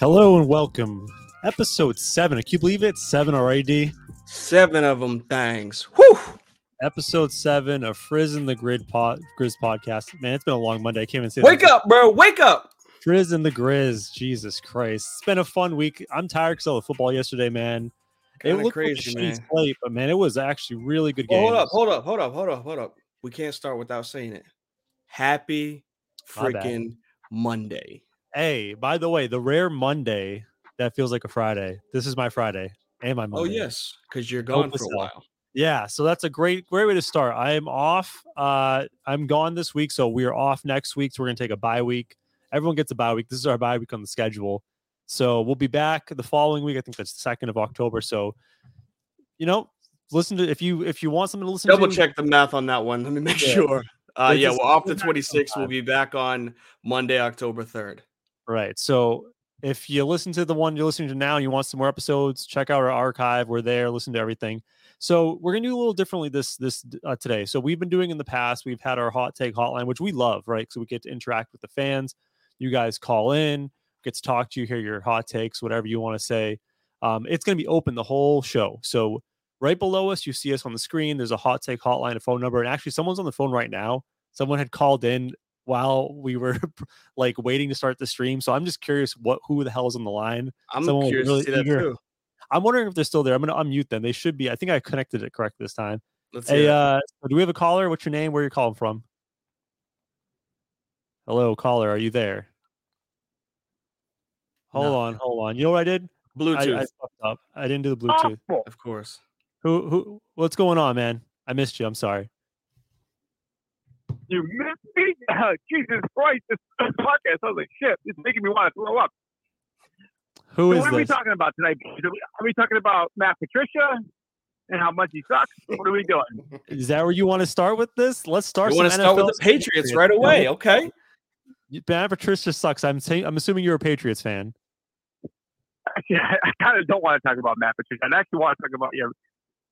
Hello and welcome. Episode seven. Can you believe it? Seven already. D? Seven of them things. Whew. Episode seven of Frizz and the Grid pod, Grizz podcast. Man, it's been a long Monday. I can't even say. Wake up, bro. Wake up. Frizz and the Grizz. Jesus Christ. It's been a fun week. I'm tired because of the football yesterday, man. Kinda it looked crazy, like man. slate, but man, it was actually really good game. Hold up, hold up, hold up, hold up, hold up. We can't start without saying it. Happy freaking Monday. Hey, by the way, the rare Monday that feels like a Friday. This is my Friday and my Monday. Oh, yes, because you're gone for a while. Yeah, so that's a great great way to start. I am off. Uh I'm gone this week, so we're off next week. So we're gonna take a bye week. Everyone gets a bye week. This is our bye week on the schedule. So we'll be back the following week. I think that's the second of October. So you know, listen to if you if you want something to listen Double to. check the math on that one. Let me make Yeah. sure. Uh, yeah, we're off the 26th. We'll be back on Monday, October 3rd. Right. So if you listen to the one you're listening to now you want some more episodes, check out our archive. We're there. Listen to everything. So we're gonna do a little differently this this uh, today. So we've been doing in the past. We've had our hot take hotline, which we love, right? So we get to interact with the fans. You guys call in, get to talk to you, hear your hot takes, whatever you want to say. Um, it's gonna be open the whole show. So right below us, you see us on the screen. There's a hot take hotline, a phone number, and actually someone's on the phone right now. Someone had called in while we were like waiting to start the stream. So I'm just curious what who the hell is on the line. I'm Someone curious really to see that too. I'm wondering if they're still there. I'm gonna unmute them. They should be. I think I connected it correct this time. Let's see. Hey, uh, do we have a caller? What's your name? Where you calling from? Hello, caller. Are you there? Hold No. on, hold on. You know what I did? I, Bluetooth, I fucked up. I didn't do the Bluetooth. of course. Who who what's going on, man? I missed you. I'm sorry. You missed me? Jesus Christ, this podcast. I was like, shit, it's making me want to throw up. Who So is what are we talking about tonight? Are we talking about Matt Patricia and how much he sucks? What are we doing? Is that where you want to start with this? Let's start. You want to some start with the Patriots right away? Okay. Matt Patricia sucks. I'm saying. I'm assuming you're a Patriots fan. Actually, I, I kind of don't want to talk about Matt Patricia. I actually want to talk about your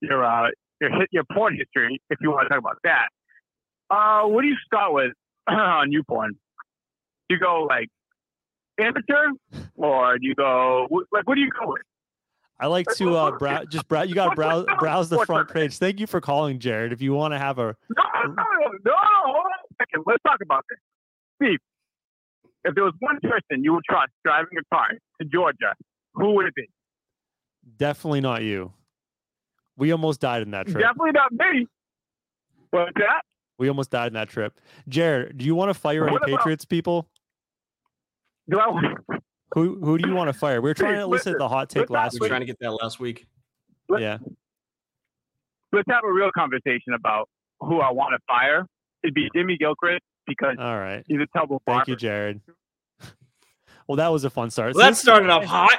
your uh, your hit your porn history if you want to talk about that. Uh, what do you start with on you porn? Do you go like amateur, or do you go like what do you go with? I like to uh brow just brow you got to browse browse the front page. Thank you for calling, Jared. If you want to have a No, no, no, no, hold on a second. Let's talk about this. Steve, if there was one person you would trust driving a car to Georgia, who would it be? definitely not you. We almost died in that trip. Definitely not me. What's that? We almost died in that trip. Jared, do you want to fire any about- Patriots people? Do I, Who who do you want to fire? We were trying to Please, elicit the hot take listen, last We week. were trying to get that last week. let- Yeah. let's have a real conversation about who I want to fire. It'd be Jimmy Gilchrist because All right. he's a terrible Thank barber. you, Jared. Well, that was a fun start. Well, that See, started off hot.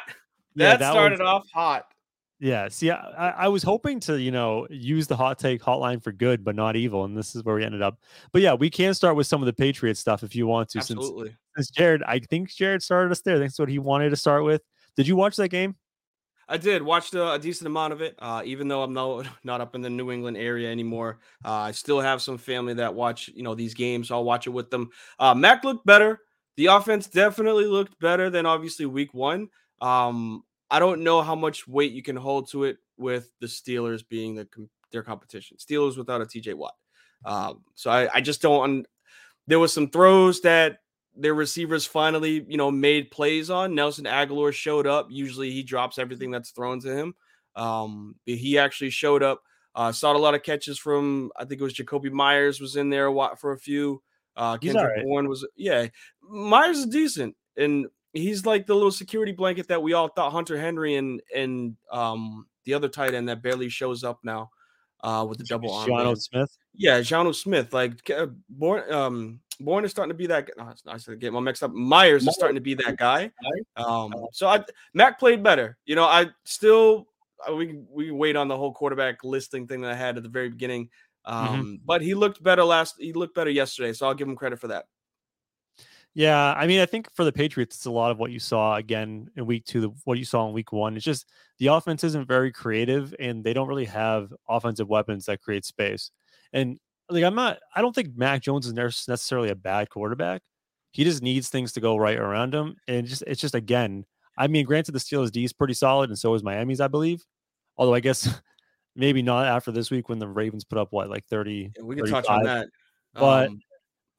Yeah, that, that started was- off hot. Yeah. See, I, I was hoping to, you know, use the hot take hotline for good, but not evil. And this is where we ended up. But yeah, we can start with some of the Patriots stuff if you want to. Absolutely. since Jared, I think Jared started us there. That's what he wanted to start with. Did you watch that game? I did watch the, a decent amount of it. Uh, even though I'm no, not up in the New England area anymore, uh, I still have some family that watch you know these games. So I'll watch it with them. Uh, Mac looked better. The offense definitely looked better than obviously Week One. Um, I don't know how much weight you can hold to it with the Steelers being the their competition. Steelers without a TJ Watt. Um, so I, I just don't. There was some throws that their receivers finally, you know, made plays on. Nelson Agholor showed up. Usually he drops everything that's thrown to him. Um, he actually showed up. Uh, saw a lot of catches from I think it was Jakobi Meyers was in there for a few. Uh, Kendrick alright. Bourne was yeah. Meyers is decent and he's like the little security blanket that we all thought Hunter Henry and and um the other tight end that barely shows up now uh with the double arm. Jonnu. Smith. Yeah, Jonnu Smith. Like uh, Bourne, um, Bourne is starting to be that. g- Oh, it's nice get my mixed up. Meyers is starting to be that guy. Um, so I Mac played better. You know, I still uh, we we wait on the whole quarterback listing thing that I had at the very beginning. Um, but he looked better last. He looked better yesterday, so I'll give him credit for that. Yeah, I mean, I think for the Patriots, it's a lot of what you saw again in week two, the, what you saw in week one. It's just the offense isn't very creative, and they don't really have offensive weapons that create space. And like, I'm not, I don't think Mac Jones is necessarily a bad quarterback. He just needs things to go right around him, and just, it's just again, I mean, granted, the Steelers D is pretty solid, and so is Miami's, I believe. Although I guess maybe not after this week when the Ravens put up what like 30. Yeah, we can touch on that. But um,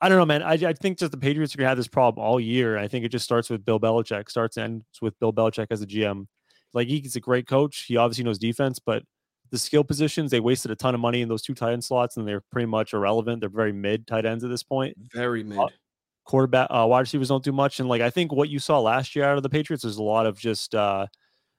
I don't know, man. I, I think just the Patriots are gonna have this problem all year. I think it just starts with Bill Belichick, starts and ends with Bill Belichick as a GM. Like he's a great coach. He obviously knows defense, but the skill positions, they wasted a ton of money in those two tight end slots, and they're pretty much irrelevant. They're very mid tight ends at this point. Very mid. Uh, quarterback, uh, wide receivers don't do much, and like I think what you saw last year out of the Patriots is a lot of just uh,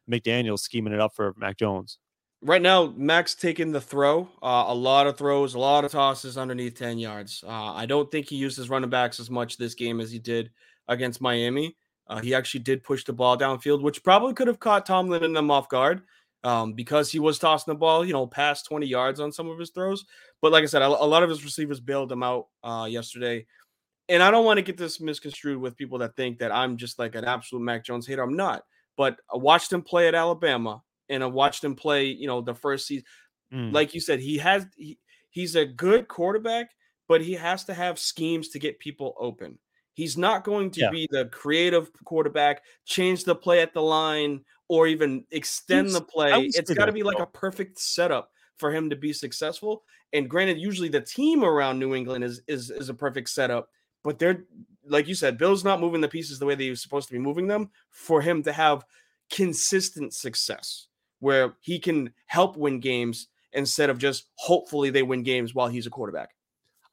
McDaniel scheming it up for Mac Jones right now, Max taking the throw, uh, a lot of throws, a lot of tosses underneath 10 yards. Uh, I don't think he used his running backs as much this game as he did against Miami. Uh, he actually did push the ball downfield, which probably could have caught Tomlin and them off guard um, because he was tossing the ball, you know, past 20 yards on some of his throws. But like I said, a, a lot of his receivers bailed him out uh, yesterday. And I don't want to get this misconstrued with people that think that I'm just like an absolute Mac Jones hater. I'm not. But I watched him play at Alabama and I watched him play, you know, the first season. Mm. Like you said, he has he, he's a good quarterback, but he has to have schemes to get people open. He's not going to yeah. be the creative quarterback, change the play at the line, or even extend the play. It's got to be like a perfect setup for him to be successful. And granted, usually the team around New England is is is a perfect setup, but they're like you said, Bill's not moving the pieces the way they're supposed to be moving them for him to have consistent success where he can help win games instead of just hopefully they win games while he's a quarterback.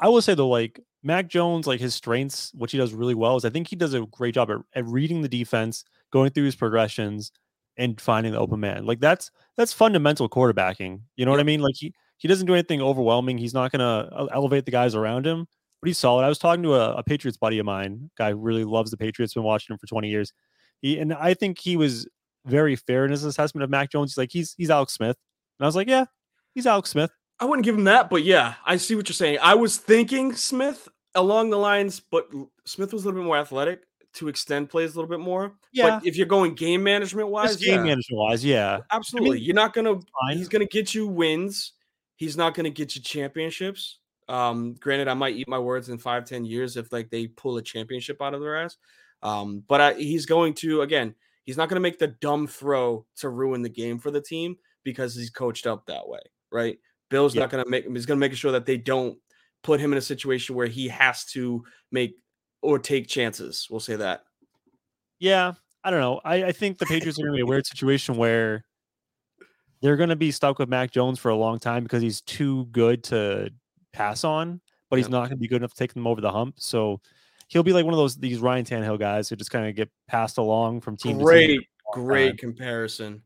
I will say though, like Mac Jones, like his strengths, which he does really well, is I think he does a great job at, at reading the defense, going through his progressions, and finding the open man. Like that's that's fundamental quarterbacking. You know yep. what I mean? Like he he doesn't do anything overwhelming. He's not gonna elevate the guys around him, but he's solid. I was talking to a, a Patriots buddy of mine, guy who really loves the Patriots, been watching him for 20 years. He and I think he was very fair in his assessment of Mac Jones. He's like, he's he's Alex Smith. And I was like, yeah, he's Alex Smith. I wouldn't give him that, but yeah, I see what you're saying. I was thinking Smith along the lines, but Smith was a little bit more athletic to extend plays a little bit more. Yeah. But if you're going game management wise, game yeah. management wise, yeah. Absolutely. I mean, you're not gonna he's gonna get you wins. He's not gonna get you championships. Um, granted, I might eat my words in five, ten years if like they pull a championship out of their ass. Um, but I, he's going to again, He's not going to make the dumb throw to ruin the game for the team because he's coached up that way, right? Bill's yeah. not going to make he's going to make sure that they don't put him in a situation where he has to make or take chances. We'll say that. Yeah, I don't know. I, I think the Patriots are going to be a weird situation where they're going to be stuck with Mac Jones for a long time because he's too good to pass on, but he's not going to be good enough to take them over the hump. So he'll be like one of those these Ryan Tannehill guys who just kind of get passed along from team great, to team. Great comparison.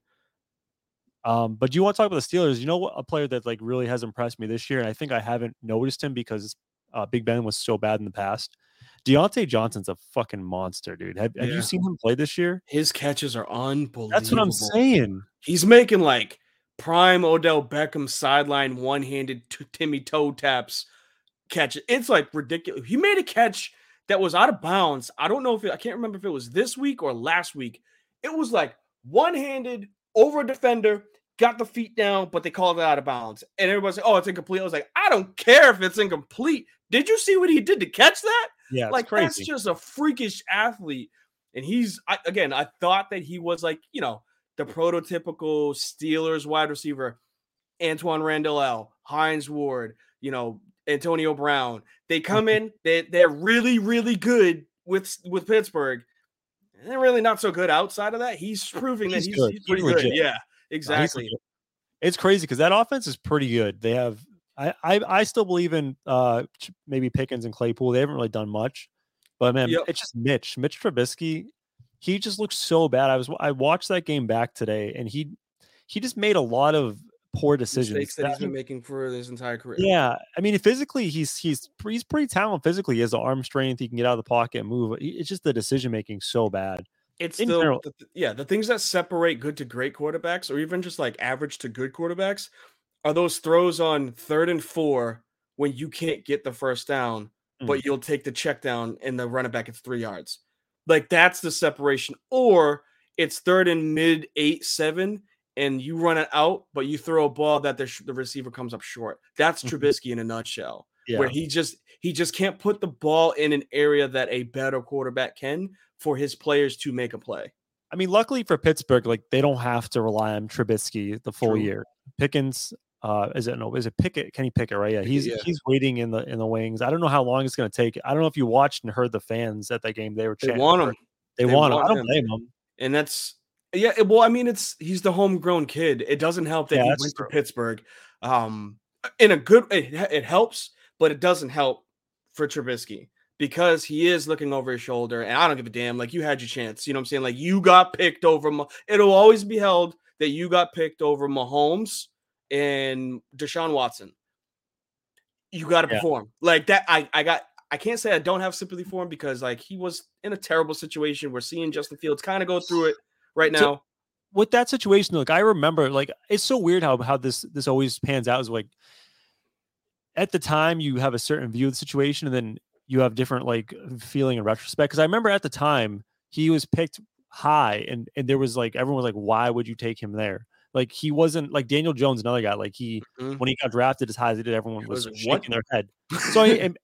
Um, but do you want to talk about the Steelers? You know what a player that like really has impressed me this year, and I think I haven't noticed him because uh, Big Ben was so bad in the past. Diontae Johnson's a fucking monster, dude. Have, have you seen him play this year? His catches are unbelievable. That's what I'm saying. He's making like prime Odell Beckham sideline one handed t- Timmy toe taps catch. It's like ridiculous. He made a catch that was out of bounds. I don't know if it, I can't remember if it was this week or last week. It was like one handed over a defender, got the feet down, but they called it out of bounds. And everybody's like, oh, it's incomplete. I was like, I don't care if it's incomplete. Did you see what he did to catch that? Yeah, like crazy. that's just a freakish athlete. And he's I, again, I thought that he was like, you know, the prototypical Steelers wide receiver, Antwaan Randle El, Hines Ward, you know, Antonio Brown. They come in, they they're really really good with with Pittsburgh. They're really not so good outside of that. He's proving he's that he's, he's pretty he's good. Yeah, exactly. No, it's crazy because that offense is pretty good. They have I, I I still believe in uh maybe Pickens and Claypool. They haven't really done much, but man, yep. it's just Mitch. Mitch Trubisky. He just looks so bad. I was I watched that game back today, and he he just made a lot of poor decisions Mistakes that he's been making for his entire career. Yeah, I mean, physically, he's he's he's pretty talented. Physically, he has the arm strength. He can get out of the pocket and move. It's just the decision making so bad. It's In the, the, yeah the things that separate good to great quarterbacks, or even just like average to good quarterbacks, are those throws on third and four when you can't get the first down, mm. but you'll take the check down and the running back it's three yards. Like that's the separation, or it's third and mid eight seven and you run it out, but you throw a ball that the, the receiver comes up short. That's mm-hmm. Trubisky in a nutshell. Yeah. Where he just he just can't put the ball in an area that a better quarterback can for his players to make a play. I mean, luckily for Pittsburgh, like they don't have to rely on Trubisky the full True. year. Pickens, uh, is it no? Is it Pickett? Kenny Pickett, right? Yeah, he's yeah. he's waiting in the in the wings. I don't know how long it's going to take. I don't know if you watched and heard the fans at that game. They were They want him. They, They want him. I don't blame them. and that's yeah. Well, I mean, it's he's the homegrown kid. It doesn't help that Yeah, he went true. to Pittsburgh. Um, in a good, it, it helps, but it doesn't help for Trubisky because he is looking over his shoulder, and I don't give a damn. Like you had your chance, you know what I'm saying? Like you got picked over. Ma- It'll always be held that you got picked over Mahomes and Deshaun Watson. You got to Yeah. perform like that. I I got. I can't say I don't have sympathy for him because like he was in a terrible situation. We're seeing Justin Fields kind of go through it right So- now. with that situation, like I remember, like it's so weird how how this this always pans out. Is like at the time you have a certain view of the situation, and then you have different like feeling in retrospect. Because I remember at the time he was picked high, and and there was like everyone was like, why would you take him there? Like he wasn't like Daniel Jones, another guy. Like he Mhm. when he got drafted as high as he did, everyone was, was, shaking their head. So I, I'm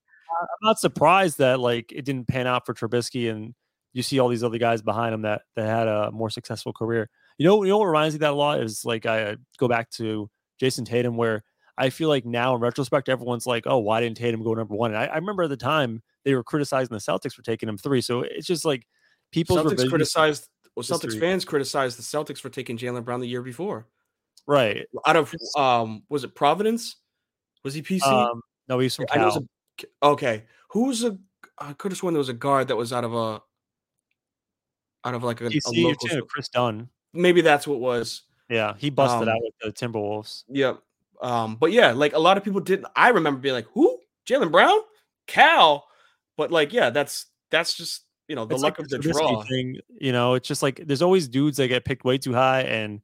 not surprised that like it didn't pan out for Trubisky, and you see all these other guys behind him that that had a more successful career. You know, you know what reminds me of that a lot is like I uh, go back to Jayson Tatum, where I feel like now in retrospect, everyone's like, "Oh, why didn't Tatum go number one?" And I, I remember at the time they were criticizing the Celtics for taking him three. So it's just like people Celtics criticized. Well, Celtics history. fans criticized the Celtics for taking Jaylen Brown the year before. right? Out of um, was it Providence? Was he PC? Um, no, he's from I know it was Cal. a- okay. Who's a? I could have sworn there was a guard that was out of a, out of like a, a DC, you're local. school. Kris Dunn. Maybe that's what was. Yeah, he busted Um, out with the Timberwolves. Yep. Um, but yeah, like a lot of people didn't. I remember being like, "Who? Jaylen Brown? Cal?" But like, yeah, that's that's just you know the It's luck like of the draw. thing. You know, it's just like there's always dudes that get picked way too high, and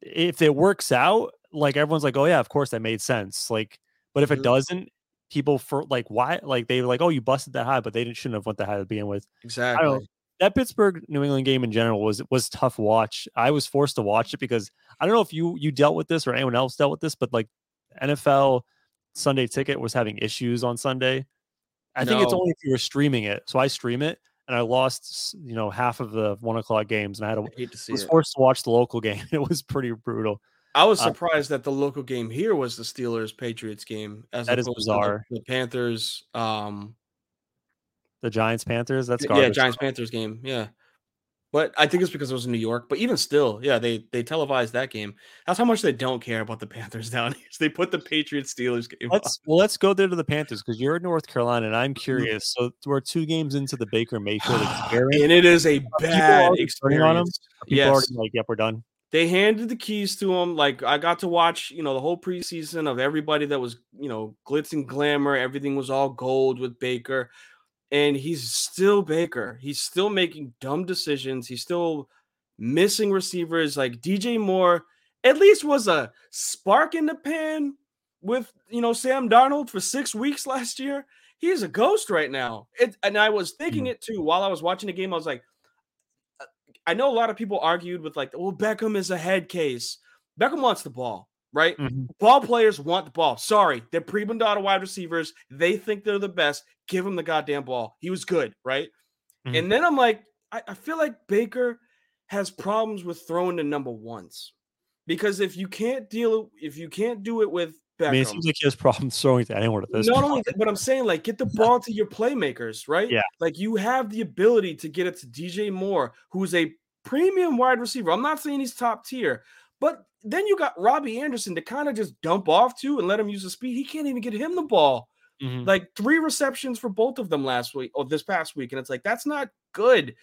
if it works out, like everyone's like, "Oh yeah, of course that made sense." Like, but if it doesn't, people for like why like they were like, "Oh, you busted that high," but they didn't shouldn't have went that high to begin with. Exactly. That Pittsburgh New England game in general was was tough watch. I was forced to watch it because I don't know if you you dealt with this or anyone else dealt with this, but like NFL Sunday Ticket was having issues on Sunday. I think it's only if you were streaming it. So I stream it, and I lost you know half of the one o'clock games, and I had to I hate to see was it. forced to watch the local game. It was pretty brutal. I was uh, surprised that the local game here was the Steelers Patriots game as That is to the- bizarre. the, Panthers. Um, The Giants Panthers. That's yeah. Giants Panthers game. Yeah, but I think it's because it was in New York. But even still, yeah, they they televised that game. That's how much they don't care about the Panthers down here. So they put the Patriots Steelers game. Let's well, let's go there to the Panthers because you're in North Carolina, and Mm-hmm. I'm curious. So we're two games into the Baker Mayfield experience. and it is a bad turning on experience. People Yes, already like, yep, we're done. they handed the keys to him. Like I got to watch, you know, the whole preseason of everybody that was, you know, glitz and glamour. Everything was all gold with Baker, and he's still Baker. He's still making dumb decisions. He's still missing receivers. Like DJ Moore, at least was a spark in the pan with you know Sam Darnold for six weeks last year. He's a ghost right now. It, and I was thinking it too while I was watching the game. I was like, uh, I know a lot of people argued with like, well, Beckham is a head case. Beckham wants the ball, right? Mhm. Ball players want the ball. Sorry, they're pre-Bundada wide receivers. They think they're the best. Give him the goddamn ball. He was good, right? Mhm. And then I'm like, I, I feel like Baker has problems with throwing the number ones because if you can't deal, if you can't do it with Beckham, I mean, it seems like he has problems throwing to anyone at this not point. only that, but I'm saying like get the ball to your playmakers, right? Yeah. Like you have the ability to get it to DJ Moore, who's a premium wide receiver. I'm not saying he's top tier, but then you got Robbie Anderson to kind of just dump off to and let him use the speed. He can't even get him the ball. Mhm. Like three receptions for both of them last week or this past week. And it's like that's not good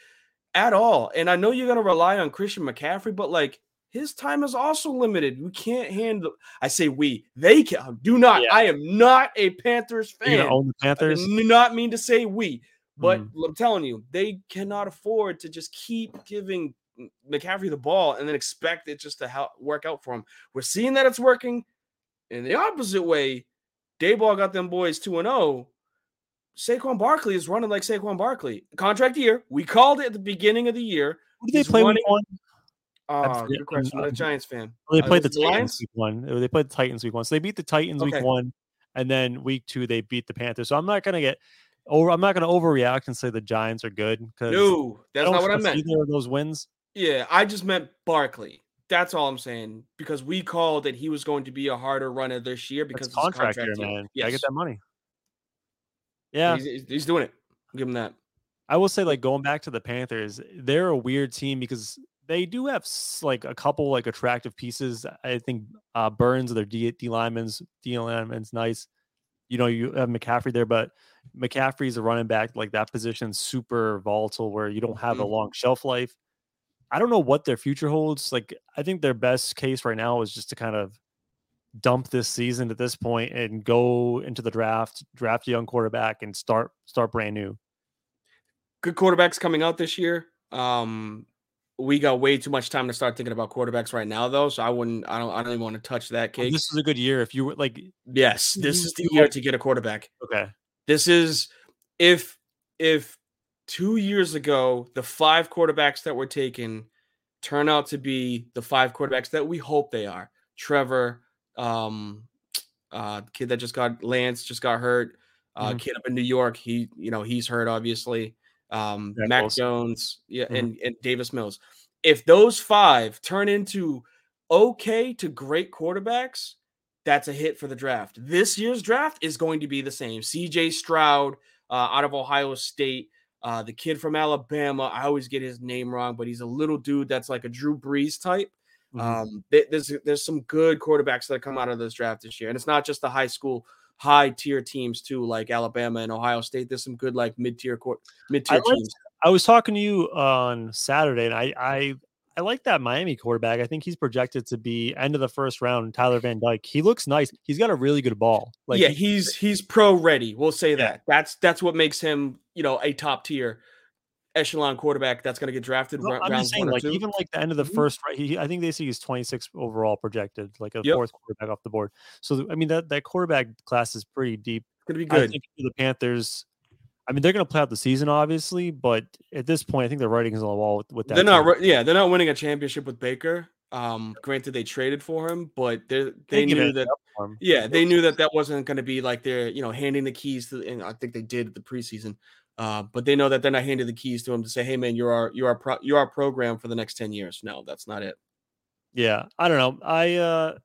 at all. And I know you're gonna rely on Christian McCaffrey, but like his time is also limited. We can't handle. I say we. They can do not. Yeah. I am not a Panthers fan. own the I Panthers. do not mean to say we, but Mhm. I'm telling you, they cannot afford to just keep giving McCaffrey the ball and then expect it just to help work out for him. We're seeing that it's working in the opposite way. Daboll got them boys 2 and 0. Saquon Barkley is running like Saquon Barkley. Contract year. We called it at the beginning of the year. Who did they he's play week running- one? Uh, forget- good question. I'm a I'm- Giants fan. Well, they Uh, played the Titans Lions? week one. Uh, They played the Titans week one. So they beat the Titans Okay. week one, and then week two they beat the Panthers. So I'm not gonna get over. I'm not gonna overreact and say the Giants are good because No, that's not what I meant. Either of those wins. Yeah, I just meant Barkley. That's all I'm saying because we called that he was going to be a harder runner this year because contract, contract man. Yes. Gotta get that money. Yeah, He's, he's- doing it. Give him that. I will say, like going back to the Panthers, they're a weird team because they do have like a couple like attractive pieces. I think uh Burns, their D, D lineman's D lineman's nice. You know, you have McCaffrey there, but McCaffrey's a running back. Like that position's super volatile, where you don't have a Mhm. long shelf life. I don't know what their future holds. Like, I think their best case right now is just to kind of dump this season at this point and go into the draft, draft a young quarterback, and start start brand new. Good quarterbacks coming out this year. Um, we got way too much time to start thinking about quarterbacks right now, though. So I wouldn't. I don't. I don't even want to touch that Well. This is a good year if you were like yes, this is the year to get a quarterback. okay. This is if if two years ago the five quarterbacks that were taken turn out to be the five quarterbacks that we hope they are. Trevor, um, uh, kid that just got Lance just got hurt. Uh, Mhm. kid up in New York, he you know he's hurt obviously. Um, Zach Mac Wilson. Jones, yeah, Mhm. and and Davis Mills. If those five turn into okay to great quarterbacks, that's a hit for the draft. This year's draft is going to be the same. CJ Stroud uh, out of Ohio State, uh, the kid from Alabama. I always get his name wrong, but he's a little dude that's like a Drew Brees type. Mhm. Um, th- there's there's some good quarterbacks that come out of this draft this year, and it's not just the high school, high tier teams too, like Alabama and Ohio State. There's some good like mid tier mid tier teams. I was talking to you on Saturday, and I I I like that Miami quarterback. I think he's projected to be end of the first round. Tyler Van Dyke. He looks nice. He's got a really good ball. Like yeah, he's he's pro ready. We'll say Yeah. that. That's that's what makes him, you know, a top tier echelon quarterback that's going to get drafted No, I'm just saying, like two. even like the end of the Mhm. first, right? He, I think they see he's 26 overall projected, like a Yep. fourth quarterback off the board. So I mean that that quarterback class is pretty deep. It's going to be I good. the Panthers. I mean, they're going to play out the season, obviously, but at this point, I think the writing's on the wall with, with that. They're not, team. ri- yeah, they're not winning a championship with Baker. Um, granted, they traded for him, but they They knew that up for him. Yeah, they knew that that wasn't going to be like they're you know handing the keys to, and I think they did the preseason. Uh, but they know that they're not handing the keys to him to say, "Hey, man, you're our you're our pro, you're our program for the next ten years." No, that's not it. Yeah, I don't know. I uh,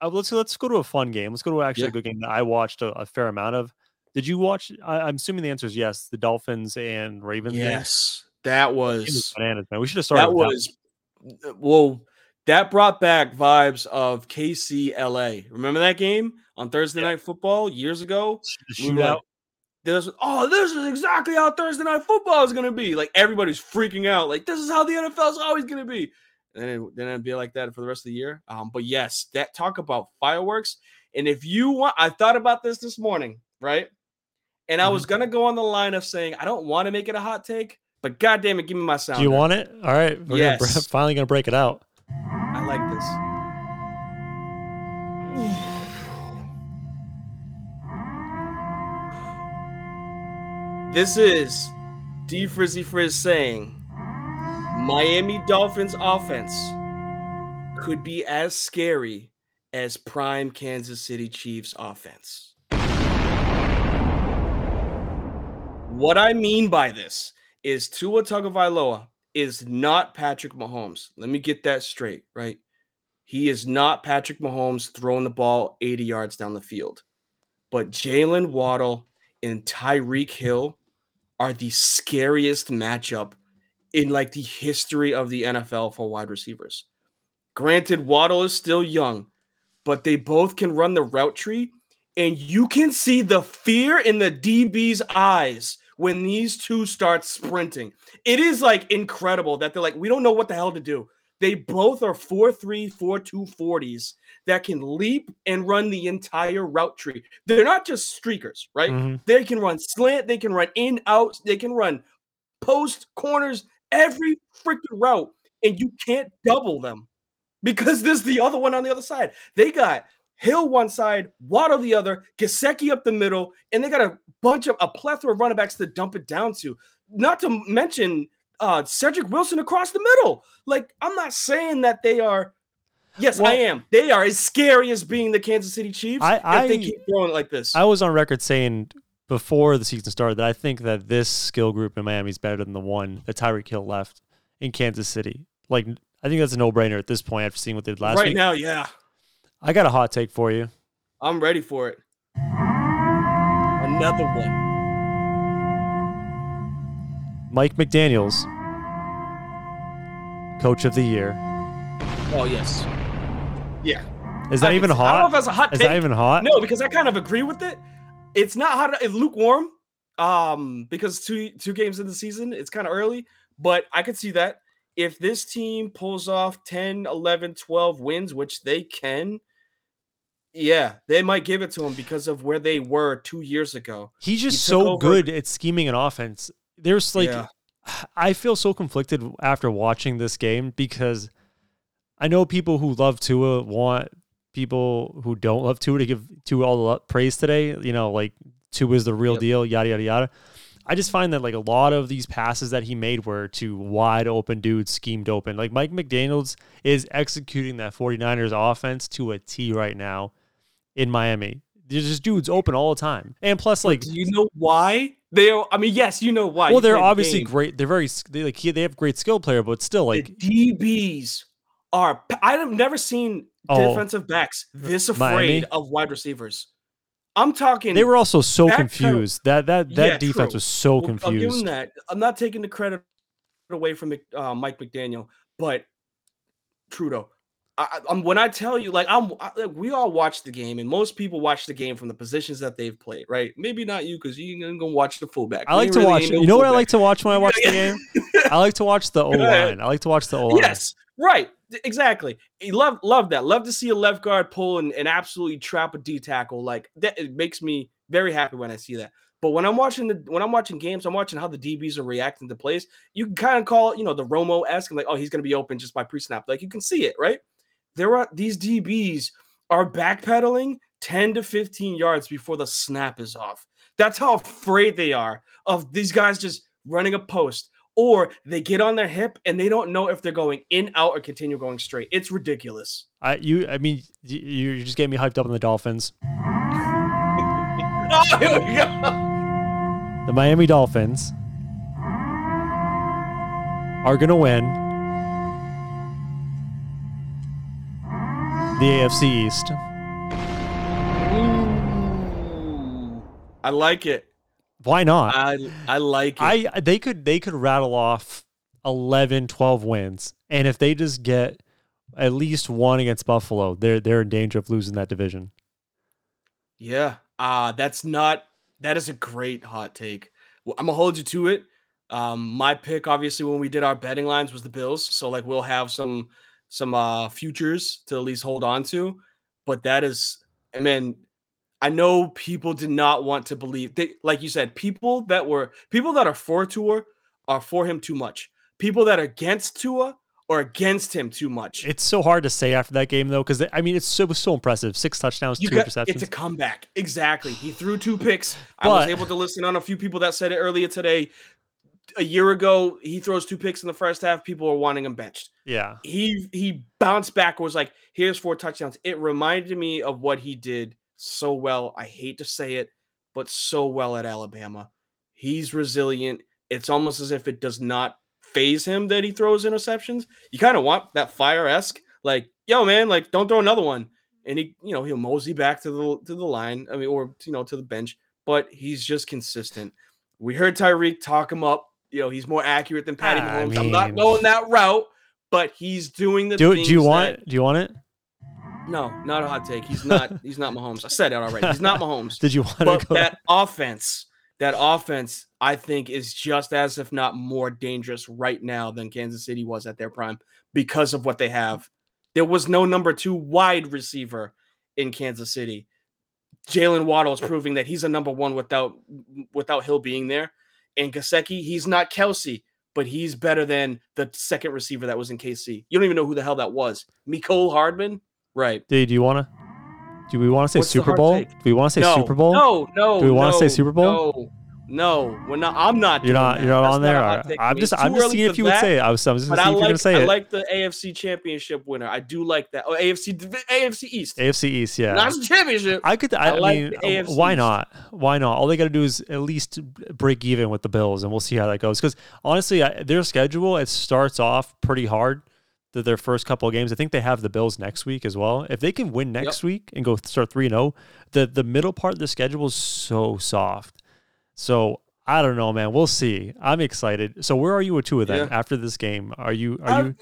uh, let's let's go to a fun game. Let's go to actually Yeah. a good game that I watched a, a fair amount of. Did you watch? I, I'm assuming the answer is yes. The Dolphins and Ravens. Yes, that That game was was bananas, man. We should have started. that was well. That brought back vibes of KC LA. Remember that game on Thursday Yeah. Night Football years ago? We shootout. This, oh, this is exactly how Thursday night football is going to be. Like everybody's freaking out. Like this is how the NFL is always going to be. And then, it, then it'd be like that for the rest of the year. Um, but yes, that talk about fireworks. And if you want, I thought about this this morning, right? And I Mm-hmm. was gonna go on the line of saying I don't want to make it a hot take, but goddamn it, give me my sound. Do you want it? All right, we're gonna Yes. finally gonna break it out. I like this. This is D Frizzy Frizz saying Miami Dolphins offense could be as scary as prime Kansas City Chiefs offense. What I mean by this is Tua Tagovailoa is not Patrick Mahomes. Let me get that straight, right? He is not Patrick Mahomes throwing the ball 80 yards down the field. But Jaylen Waddle and Tyreek Hill are the scariest matchup in like the history of the NFL for wide receivers. Granted, Waddle is still young, but they both can run the route tree, and you can see the fear in the DB's eyes when these two start sprinting. It is like incredible that they're like, we don't know what the hell to do. They both are 4 3, 4 2 40s that can leap and run the entire route tree. They're not just streakers, right? Mhm. They can run slant, they can run in, out, they can run post, corners, every freaking route, and you can't double them because there's the other one on the other side. They got Hill one side, Waddle the other, Gesicki up the middle, and they got a bunch of a plethora of running backs to dump it down to. Not to mention uh Cedric Wilson across the middle. Like, I'm not saying that they are. Yes, I am. They are as scary as being the Kansas City Chiefs I- if they I- keep throwing it like this. I was on record saying before the season started that I think that this skill group in Miami is better than the one that Tyreek Hill left in Kansas City. Like I think that's a no brainer at this point after seeing what they did last right week. now, yeah. I got a hot take for you. I'm ready for it. Another one. Mike McDaniels, coach of the year. Oh yes. Yeah. Is that I even can- I don't know hot? if that's a hot Is take. that even hot? No, because I kind of agree with it. It's not hot. It's lukewarm. Um, because two two games in the season, it's kind of early, but I could see that if this team pulls off 10, 11, 12 wins, which they can, yeah, they might give it to him because of where they were two years ago. He's just took so over- good at scheming an offense. There's like Yeah. I feel so conflicted after watching this game because I know people who love Tua want people who don't love Tua to give Tua all the praise today. You know, like Tua is the real Yep. deal, yada yada yada. I just find that like a lot of these passes that he made were to wide open dudes schemed open. Like Mike McDaniels is executing that 49ers offense to a T right now in Miami. There's just dudes open all the time. And plus like do you know why they? Are, I mean, yes, you know why. well, You they're the obviously great. They're very they like they have great skill player, but still like the DBs are. I've never seen Oh. defensive backs this Miami? afraid of wide receivers. I'm talking. they were also so back pedal- confused. That that that Yeah, defense true. was so Well, I'll give him that. I'm not taking the credit away from uh, Mike McDaniel, but Trudeau. I, I- I'm when I tell you, like I'm, I, like, we all watch the game, and most people watch the game from the positions that they've played, right? Maybe not you, because you ain't gonna watch the fullback. I like You to really watch. no You know what I like to watch when I watch the game? I like to watch the O line. I like to watch the O line. Yes, right. Exactly. Love love that. Love to see a left guard pull and, and absolutely trap a D tackle. Like that it makes me very happy when I see that. But when I'm watching the when I'm watching games, I'm watching how the DBs are reacting to plays. You can kind of call it, you know, the Romo esque, like, oh, he's gonna be open just by pre-snap. Like you can see it, right? There are these DBs are backpedaling 10 to 15 yards before the snap is off. That's how afraid they are of these guys just running a post or they get on their hip and they don't know if they're going in, out, or continue going straight. It's ridiculous. I you. I mean, you, you just getting me hyped up on the Dolphins. Oh, here we go. The Miami Dolphins are gonna win the AFC East. Ooh, I like it. Why not? I I like it. I they could they could rattle off 11 12 wins and if they just get at least one against Buffalo they're they're in danger of losing that division. yeah. Uh that's not that is a great hot take. I'm gonna hold you to it. Um, my pick, obviously, when we did our betting lines, was the Bills. So like we'll have some some uh futures to at least hold on to. But that is, I mean, I know people did not want to believe they like you said, people that were people that are for Tua are for him too much. People that are against Tua are against him too much. It's so hard to say after that game though cuz I mean it's so, it was so impressive. 6 touchdowns, You 2 got, interceptions. it's a comeback. Exactly. He threw two picks. I was able to listen on a few people that said it earlier today. A year ago, he throws two picks in the first half. People are wanting him benched. yeah. He he bounced back. Was like, here's four touchdowns. It reminded me of what he did so well. I hate to say it, but so well at Alabama. He's resilient. It's almost as if it does not faze him that he throws interceptions. You kind of want that fire esque, like, yo, man, like, don't throw another one. And he, you know, he'll mosey back to the to the line. I mean, or you know, to the bench. But he's just consistent. We heard Tyreek talk him up. You know, he's more accurate than Patty ah, I Mahomes. I'm not going that route, but he's doing the. Do do you want that- do you want it? no, not a hot take. He's not. he's not Mahomes. I said it already. He's not Mahomes. Did you want but to go that offense, that offense, I think is just as if not more dangerous right now than Kansas City was at their prime because of what they have. There was no number two wide receiver in Kansas City. Jaylen Waddle is proving that he's a number one without without Hill being there. And Gesicki, he's not Kelsey, but he's better than the second receiver that was in KC. You don't even know who the hell that was. Mecole Hardman, right? Dude, do you want to Do we want to say What's Super Bowl? take? Do we want to say no, Super Bowl? No, no. Do we wanna say Super Bowl? No, no. We're not. I'm not. You're not that. you're not That's on there. right. I'm just I'm just seeing if you would that, say it. I was, I was just I if you're gonna like, say I it. like the AFC Championship winner. I do like that. Oh, AFC AFC East. AFC East, yeah. Not the championship. I could. I, I like mean, uh, why not? Why not? All they got to do is at least break even with the Bills, and we'll see how that goes. Because honestly, I, their schedule it starts off pretty hard. the, their first couple of games. I think they have the Bills next week as well. If they can win next week and go start three and zero, the the middle part of the schedule is so soft. So I don't know, man. We'll see. I'm excited. So where are you with Tua then Yeah. after this game? Are you are I've, you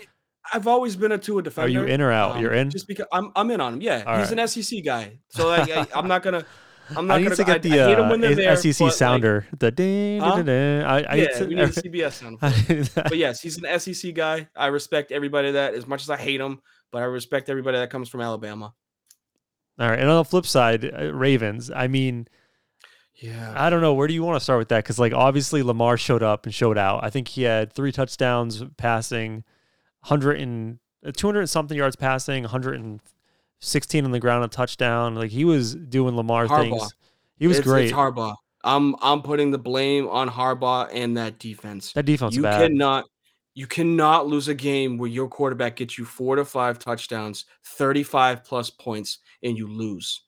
I've always been a Tua defender. Are you in or out? um, You're in. just because I'm I'm in on him. Yeah, All he's an SEC guy, so like I, I'm not gonna. I'm not I need gonna to get the I, I when they're uh, there, SEC but, like, sounder. the ding, Huh? I, I yeah, to- we need a CBS sound. for it. I need that. but yes, he's an SEC guy. I respect everybody that as much as I hate him, but I respect everybody that comes from Alabama. All right. And on the flip side, uh, Ravens. I mean, Yeah. I don't know. Where do you want to start with that? Because like obviously Lamar showed up and showed out. I think he had three touchdowns passing, hundred and uh, two hundred and something yards passing, hundred and sixteen on the ground, a touchdown. Like he was doing Lamar Harbaugh. things. He was it's, great. It's Harbaugh. I'm I'm putting the blame on Harbaugh and that defense. that defense you bad. cannot you cannot lose a game where your quarterback gets you four to five touchdowns, 35 plus points, and you lose.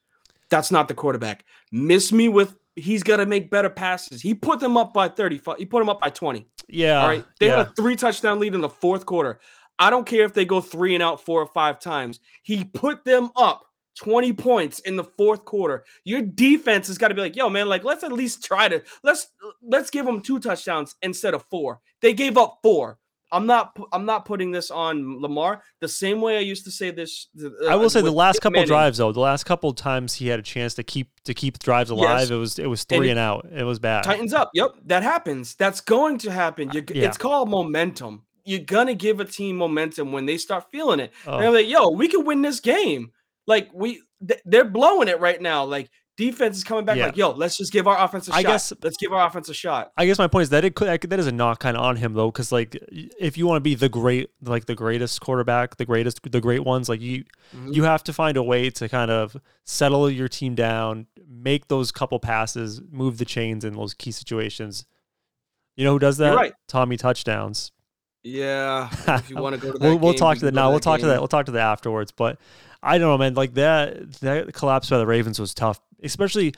That's not the quarterback. Miss me with he's got to make better passes. He put them up by 35. He put them up by 20. yeah. All right. They yeah. had a three touchdown lead in the fourth quarter. I don't care if they go three and out four or five times. He put them up 20 points in the fourth quarter. Your defense has got to be like, yo, man, like let's at least try to let's let's give them two touchdowns instead of four. They gave up four. I'm not I'm not putting this on Lamar the same way I used to say this. uh, I will say the last couple Manning. drives though, the last couple times he had a chance to keep to keep drives alive, Yes. it was it was three it- and out. It was bad. Tightens up. Yep, that happens. That's going to happen. You, yeah. It's called momentum. You're gonna give a team momentum when they start feeling it. Oh. They're like, "Yo, we can win this game." Like we, th- they're blowing it right now. Like defense is coming back. Yeah. Like, "Yo, let's just give our offense a I shot. guess- let's give our offense a shot." I guess my point is that it could that is a knock kind of on him though, because like if you want to be the great, like the greatest quarterback, the greatest, the great ones, like you Mhm. you have to find a way to kind of settle your team down, make those couple passes, move the chains in those key situations. You know who does that? You're right. Tommy touchdowns. Yeah, if you want to go to that, We'll, we'll talk to that now. We'll talk to that. We'll talk to that afterwards. But I don't know, man. Like that that collapse by the Ravens was tough, especially.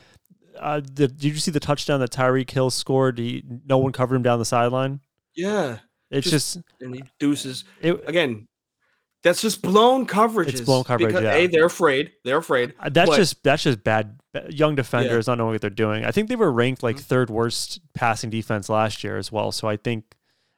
Uh, the, did you see the touchdown that Tyreek Hill scored? He, no one covered him down the sideline. Yeah, It's Just- just, and he deuces it, again. That's just blown coverage. It's blown coverage, Because, yeah. A, they're afraid. They're afraid. Uh, That's But- just that's just bad. Young defenders not knowing what they're doing. I think they were ranked like Mhm. third worst passing defense last year as well. So I think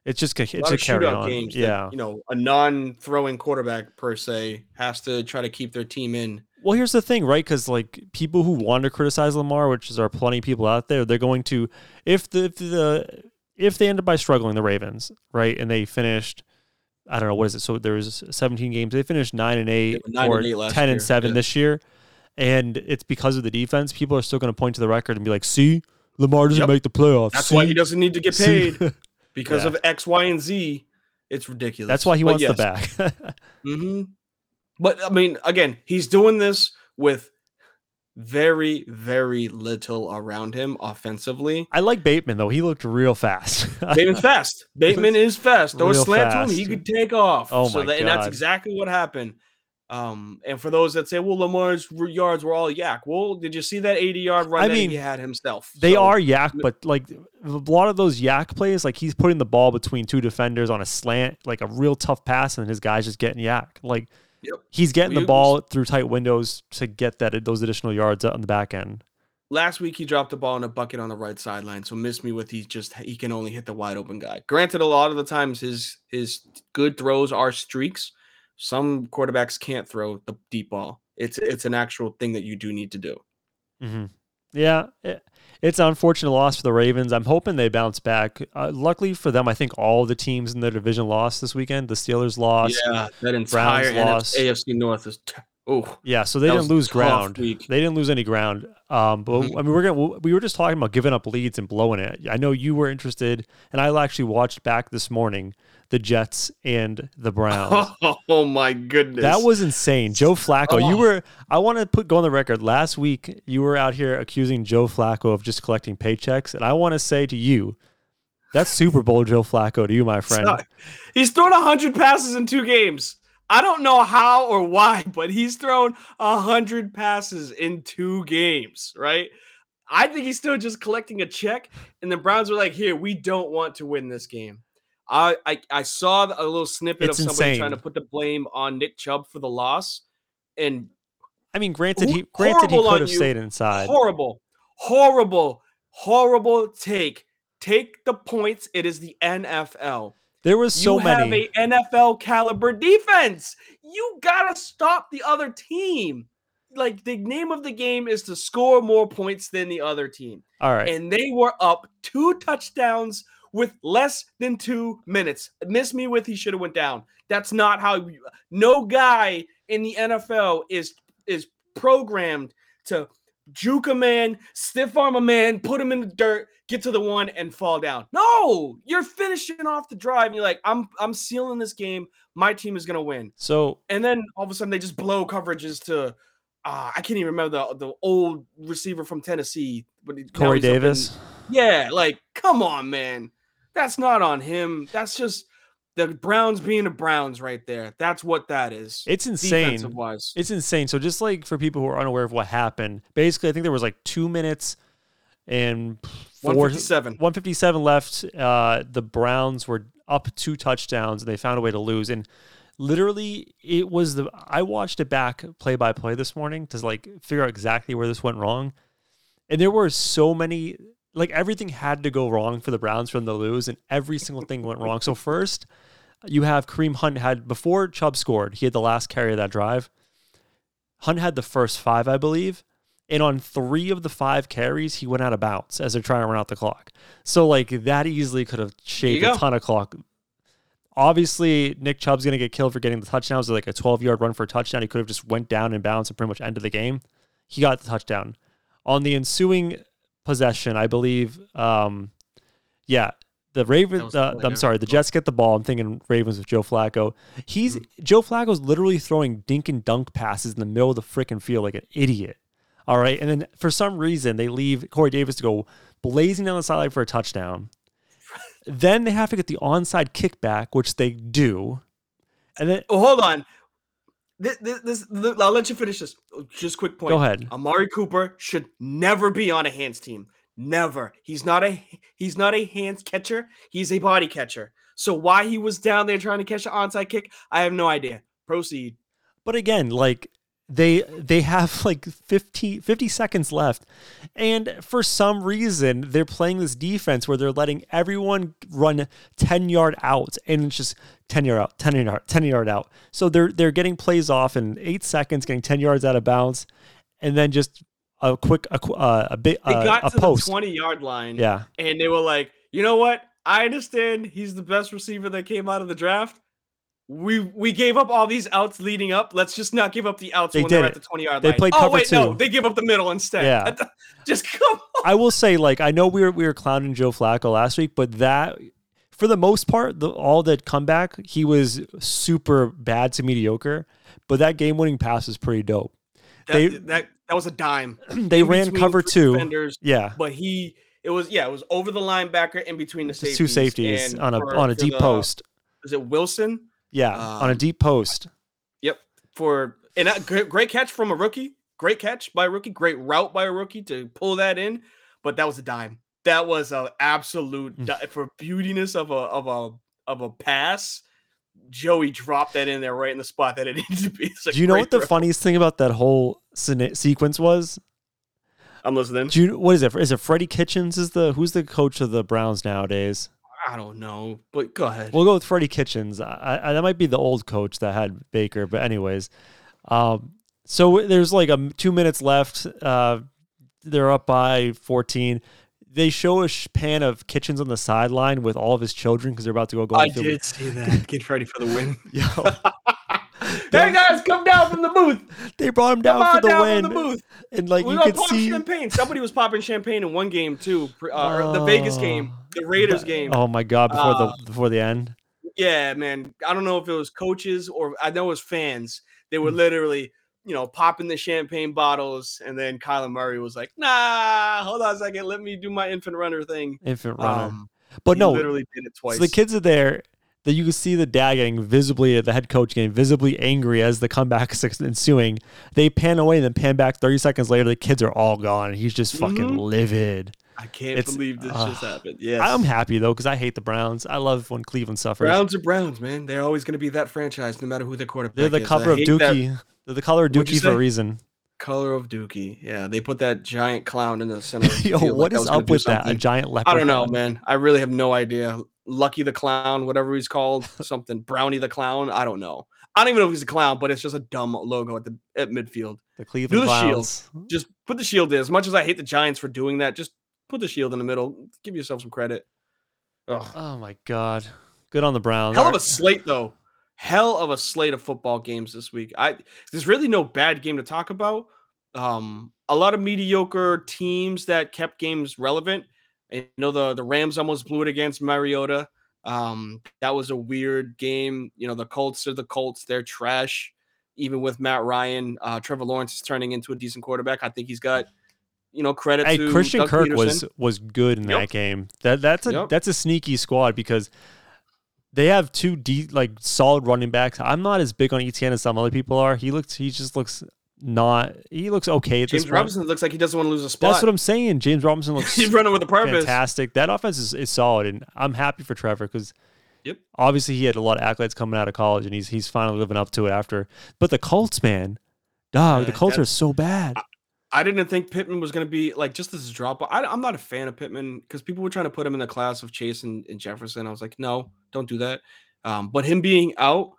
it's just a it's lot a of carry on. games. that, Yeah. you know, a non-throwing quarterback per se has to try to keep their team in. Well, here's the thing, right? Because like people who want to criticize Lamar, which is are plenty of people out there, they're going to if the if the if they end up by struggling the Ravens, right, and they finished. I don't know what is it. So there was 17 games. They finished nine and eight, nine or and eight 10 year, and seven yeah. this year, and it's because of the defense. People are still going to point to the record and be like, "See, Lamar doesn't Yep. make the playoffs. That's why he doesn't need to get paid because Yeah. of X, Y, and Z. It's ridiculous. That's why he But wants yes, the back. hmm But I mean, again, he's doing this with very, very little around him offensively. I like Bateman though. He looked real fast. Bateman's fast. Bateman is fast. Throw a slant to him, he could take off. Oh so my that, and that's exactly what happened. Um, and for those that say, "Well, Lamar's yards were all YAC," well, did you see that eighty-yard run I that mean, he had himself? They So, are YAC, but like a lot of those YAC plays, like he's putting the ball between two defenders on a slant, like a real tough pass, and his guy's just getting YAC. Like Yep. he's getting We- the ball through tight windows to get that those additional yards on the back end. Last week he dropped the ball in a bucket on the right sideline, so miss me with he's just he can only hit the wide open guy. Granted, a lot of the times his his good throws are streaks. Some quarterbacks can't throw the deep ball. It's it's an actual thing that you do need to do. hmm Yeah, it, it's an unfortunate loss for the Ravens. I'm hoping they bounce back. Uh, luckily for them, I think all the teams in their division lost this weekend. The Steelers lost. Yeah, that entire NFC, lost. AFC North is oh Yeah, so they didn't lose ground. week. They didn't lose any ground. Um, but Mhm. I mean, we're gonna we were just talking about giving up leads and blowing it. I know you were interested, and I actually watched back this morning the Jets and the Browns. Oh my goodness. That was insane. Joe Flacco, you Oh. were I want to put go on the record. Last week you were out here accusing Joe Flacco of just collecting paychecks, and I want to say to you, that's Super Bowl Joe Flacco to you, my friend. He's thrown 100 passes in two games. I don't know how or why, but he's thrown a 100 passes in two games, right? I think he's still just collecting a check. And the Browns are like, here, we don't want to win this game. I I, I saw a little snippet It's of somebody insane. trying to put the blame on Nick Chubb for the loss, and I mean, granted, he granted he could have you. stayed inside. horrible, horrible, horrible take. Take the points. It is the NFL. There was so you many. have a NFL caliber defense. You gotta stop the other team. Like the name of the game is to score more points than the other team. All right. And they were up two touchdowns with less than two minutes. Miss me with he should have went down. That's not how you, no guy in the NFL is is programmed to juke a man, stiff arm a man, put him in the dirt, get to the one and fall down. No, you're finishing off the drive. And you're like, I'm I'm sealing this game. My team is gonna win. so And then all of a sudden they just blow coverages to uh, I can't even remember the the old receiver from Tennessee. But Corey up in- Davis. yeah, like come on, man. That's not on him. That's just the Browns being the Browns right there. That's what that is. It's insane. Wise. It's insane. So just like for people who are unaware of what happened, basically, I think there was like two minutes and four, 157. 157 left. Uh, the Browns were up two touchdowns and they found a way to lose. And literally, it was the I watched it back play by play this morning to like figure out exactly where this went wrong. And there were so many, like everything had to go wrong for the Browns for them to lose, and every single thing went wrong. So first, you have Kareem Hunt had before Chubb scored, he had the last carry of that drive. Hunt had the first five, I believe. And on three of the five carries, he went out of bounds as they're trying to run out the clock. So like that easily could have shaved a ton of clock. Obviously, Nick Chubb's gonna get killed for getting the touchdowns. Like a 12 yard run for a touchdown, he could have just went down and bounced and pretty much ended the game. He got the touchdown. On the ensuing possession, I believe, um, yeah, the Ravens. Uh, I'm sorry, the Jets get the ball. I'm thinking Ravens with Joe Flacco. He's Mm-hmm. Joe Flacco's literally throwing dink and dunk passes in the middle of the freaking field like an idiot. All right, and then for some reason they leave Corey Davis to go blazing down the sideline for a touchdown. then they have to get the onside kickback, which they do, and then Oh, hold on. This, this, this, I'll let you finish this. Just quick point. go ahead. Amari Cooper should never be on a hands team. Never. He's not a he's not a hands catcher. He's a body catcher. So why he was down there trying to catch an onside kick, I have no idea. Proceed. But again, like they they have like 50, 50 seconds left. And for some reason, they're playing this defense where they're letting everyone run 10 yard out and it's just 10 yard out, 10 yard, 10 yard out. So they're they're getting plays off in 8 seconds, getting 10 yards out of bounds and then just a quick a, uh, a bit They uh, got a to post. the 20 yard line Yeah. and they were like, you know what? I understand he's the best receiver that came out of the draft. We we gave up all these outs leading up. Let's just not give up the outs They when they're did at the 20 yard They line. played oh cover wait, no, two. they give up the middle instead. Yeah. just come on. I will say, like, I know we were we were clowning Joe Flacco last week, but that for the most part, the all that comeback, he was super bad to mediocre. But that game winning pass was pretty dope. That, They- that that was a dime. they in ran cover three two. defenders, Yeah. but he it was yeah, it was over the linebacker in between the safeties. two safeties on a for- on a deep the- post. Is it Wilson? Yeah, on a um, deep post. Yep. For and that great, great catch from a rookie. Great catch by a rookie. Great route by a rookie to pull that in. But that was a dime. That was an absolute Mm. di- for beautiness of a of a of a pass. Joey dropped that in there right in the spot that it needed to be. It's Do you know what the throw. funniest thing about that whole sene- sequence was? I'm listening. Do you what is it? Is it Freddie Kitchens? Is the who's the coach of the Browns nowadays? I don't know, but go ahead. We'll go with Freddie Kitchens. I, I, that might be the old coach that had Baker, but anyways, um, so there's like a m- two minutes left. Uh, they're up by 14. They show a pan of Kitchens on the sideline with all of his children because they're about to go go. I did see that. Get ready for the win. Yo, hey guys, come down from the booth. they brought him down for the down win, from the booth. and like We're you could see champagne. Somebody was popping champagne in one game too. Uh, the Vegas game, the Raiders game. Oh my god! Before Uh, the before the end, Yeah, man. I don't know if it was coaches or I know it was fans. They Hmm. were literally, you know, popping the champagne bottles, and then Kyler Murray was like, "Nah, hold on a second. Let me do my infant runner thing." infant runner. Um, but no, literally did it twice. So the kids are there. That you can see the dad getting visibly, the head coach getting visibly angry as the comeback is ensuing. They pan away and then pan back 30 seconds later. The kids are all gone. and He's just fucking Mhm. livid. I can't It's- believe this uh, just happened. Yes. I'm happy though because I hate the Browns. I love when Cleveland suffers. Browns are Browns, man. They're always going to be that franchise, no matter who the quarterback is. They're the is. I of hate that Dookie. They're the color of Dookie for a reason. color of Dookie. Yeah, they put that giant clown in the center. Of the Yo, field what like is up with that? A giant leopard. I don't know, man. I really have no idea. Lucky the clown, whatever he's called, something Brownie the clown. I don't know. I don't even know if he's a clown, but it's just a dumb logo at the at midfield. The Cleveland Do the shield. Just put the shield in. As much as I hate the Giants for doing that, just put the shield in the middle. Give yourself some credit. Ugh. Oh my god. Good on the Browns. Hell of a slate, though. Hell of a slate of football games this week. I there's really no bad game to talk about. Um, a lot of mediocre teams that kept games relevant. I know the the Rams almost blew it against Mariota. Um, that was a weird game. You know, the Colts are the Colts. They're trash. Even with Matt Ryan, uh, Trevor Lawrence is turning into a decent quarterback. I think he's got, you know, credit Hey, to Christian Doug Kirk Pederson. was was good in Yep. that game. That that's a Yep. that's a sneaky squad because they have two deep like solid running backs. I'm not as big on ETN as some other people are. He looks he just looks not he looks okay at James this point. Robinson looks like he doesn't want to lose a spot. That's what I'm saying. James Robinson looks he's running with a purpose. fantastic. That offense is, is solid, and I'm happy for Trevor because Yep. obviously he had a lot of accolades coming out of college, and he's he's finally living up to it after. But the Colts, man, dog, the Colts are so bad. I didn't think Pittman was going to be like just as a drop. I, I'm not a fan of Pittman because people were trying to put him in the class of Chase and, and Jefferson. I was like, no, don't do that. Um, but him being out,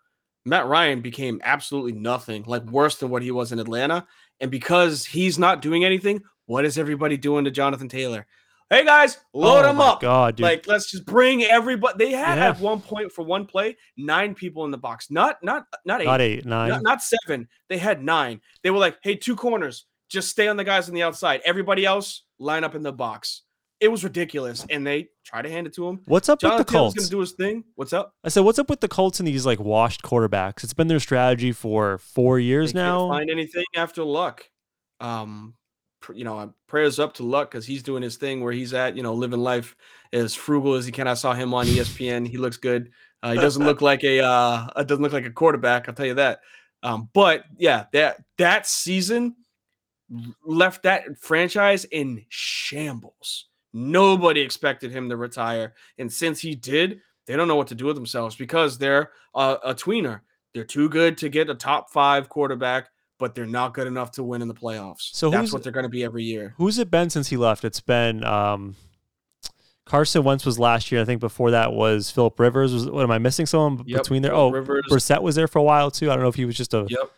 Matt Ryan became absolutely nothing, like worse than what he was in Atlanta. And because he's not doing anything, what is everybody doing to Jonathan Taylor? Hey guys, load oh him my up. God, dude. Like, let's just bring everybody. They had Yeah. at one point for one play nine people in the box, not not not eight, not eight, nine. not, not seven. They had nine. They were like, hey, two corners, just stay on the guys on the outside. Everybody else, line up in the box. It was ridiculous. And they try to hand it to him. What's up Jonathan with the Taylor's Colts? gonna do his thing. What's up? I said, what's up with the Colts and these like washed quarterbacks? It's been their strategy for four years They now. can't find anything after luck. Um, you know, prayers up to luck because he's doing his thing where he's at. You know, living life as frugal as he can. I saw him on ESPN. he looks good. Uh, he doesn't look like a uh, uh, doesn't look like a quarterback. I'll tell you that. Um, but yeah, that that season left that franchise in shambles. Nobody expected him to retire, and since he did, they don't know what to do with themselves because they're uh, a tweener. They're too good to get a top five quarterback, but they're not good enough to win in the playoffs. So that's who's- what they're going to be every year. Who's it been since he left? It's been um, Carson Wentz was last year. I think before that was Philip Rivers. Was what am I missing? Someone Yep, between there? Phillip Oh, Rivers. Brissett was there for a while too. I don't know if he was just a. Yep.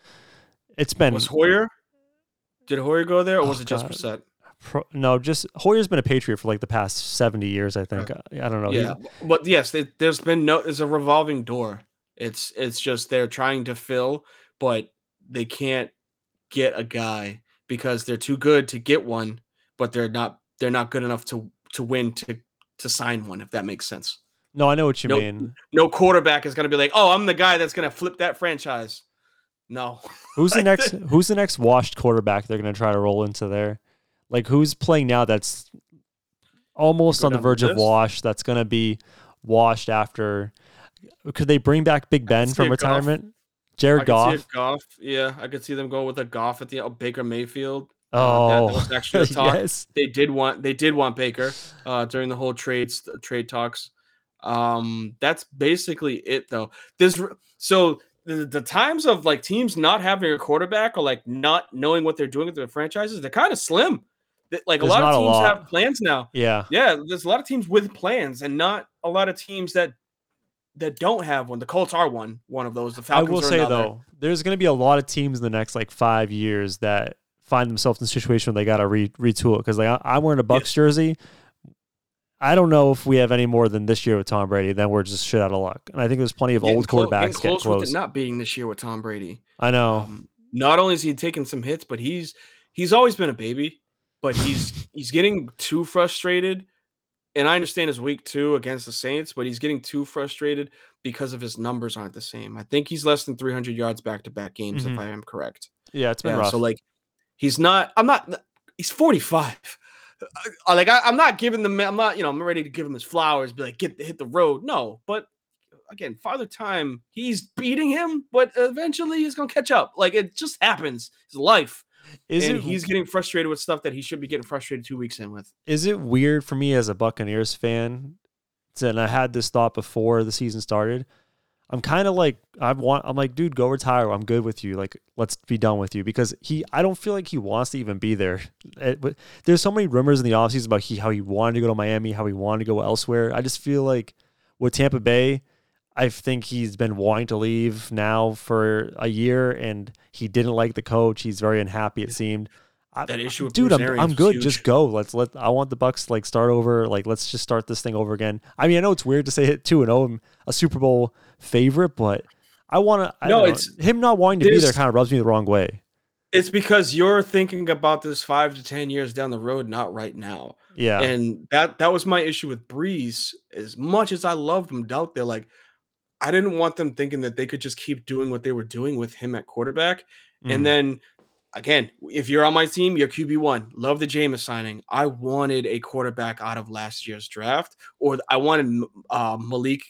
It's been Was Hoyer? Did Hoyer go there, or Oh, was it just God. Brissett? Pro, no, just Hoyer's been a Patriot for like the past seventy years. I think. Uh, I, I don't know. Yeah, but yes, there's been no. It's a revolving door. It's it's just they're trying to fill, but they can't get a guy because they're too good to get one, but they're not they're not good enough to to win to to sign one. If that makes sense. no, I know what you Nope. mean. No quarterback is going to be like, oh, I'm the guy that's going to flip that franchise. No, Who's the next? Who's the next washed quarterback they're going to try to roll into there? Like who's playing now? That's almost Go on the verge of wash. That's going to be washed after. Could they bring back Big Ben from a Goff. retirement? Jared Goff. Goff. Yeah, I could see them go with a Goff at the oh, Baker Mayfield. Uh, Oh, that, that was actually a talk. yes. they did want they did want Baker uh, during the whole trades trade talks. Um, that's basically it though. This so the, the times of like teams not having a quarterback or like not knowing what they're doing with their franchises, they're kind of slim. Like There's a lot of teams lot. have plans now. Yeah. Yeah, there's a lot of teams with plans and not a lot of teams that that don't have one. The Colts are one one of those. The Falcons I will say another. though, there's going to be a lot of teams in the next like five years that find themselves in a situation where they got to re- retool it. Because like I, I'm wearing a Bucks jersey. I don't know if we have any more than this year with Tom Brady. Then we're just shit out of luck. And I think there's plenty of old clo- quarterbacks getting getting close with it not being this year with Tom Brady. I know. Um, not only is he taking some hits, but he's he's always been a baby, but he's he's getting too frustrated. And I understand his week two against the Saints, but he's getting too frustrated because of his numbers aren't the same. I think he's less than 300 yards back to back games, Mhm. if I am correct. yeah, it's been Yeah, rough. so like he's not. I'm not. He's 45. Uh, Like I, I'm not giving them. I'm not. You know. I'm ready to give him his flowers. Be like, get hit the road. No, but again, Father Time. He's beating him, but eventually he's gonna catch up. Like it just happens. His life. Is and it he's getting frustrated with stuff that he should be getting frustrated two weeks in with. is it weird for me as a Buccaneers fan? And I had this thought before the season started. I'm kind of like I want. I'm like, dude, go retire. I'm good with you. Like, let's be done with you because he. I don't feel like he wants to even be there. It- but there's so many rumors in the offseason about he how he wanted to go to Miami, how he wanted to go elsewhere. I just feel like with Tampa Bay, I think he's been wanting to leave now for a year, and he didn't like the coach. He's very unhappy. It seemed. I- That issue with dude, I'm, I'm good. huge. Just go. Let's let. I want the Bucks like start over. Like let's just start this thing over again. I mean, I know it's weird to say it two and zero. I'm a Super Bowl favorite, but I want to. No, know, it's- him not wanting to be there. Kind of rubs me the wrong way. It's because you're thinking about this five to ten years down the road, not right now. Yeah, And that that was my issue with Brees. As much as I loved him out there, like I didn't want them thinking that they could just keep doing what they were doing with him at quarterback. Mhm. And then again, if you're on my team, you're QB one. Love the Jameis signing. I wanted a quarterback out of last year's draft, or I wanted uh, Malik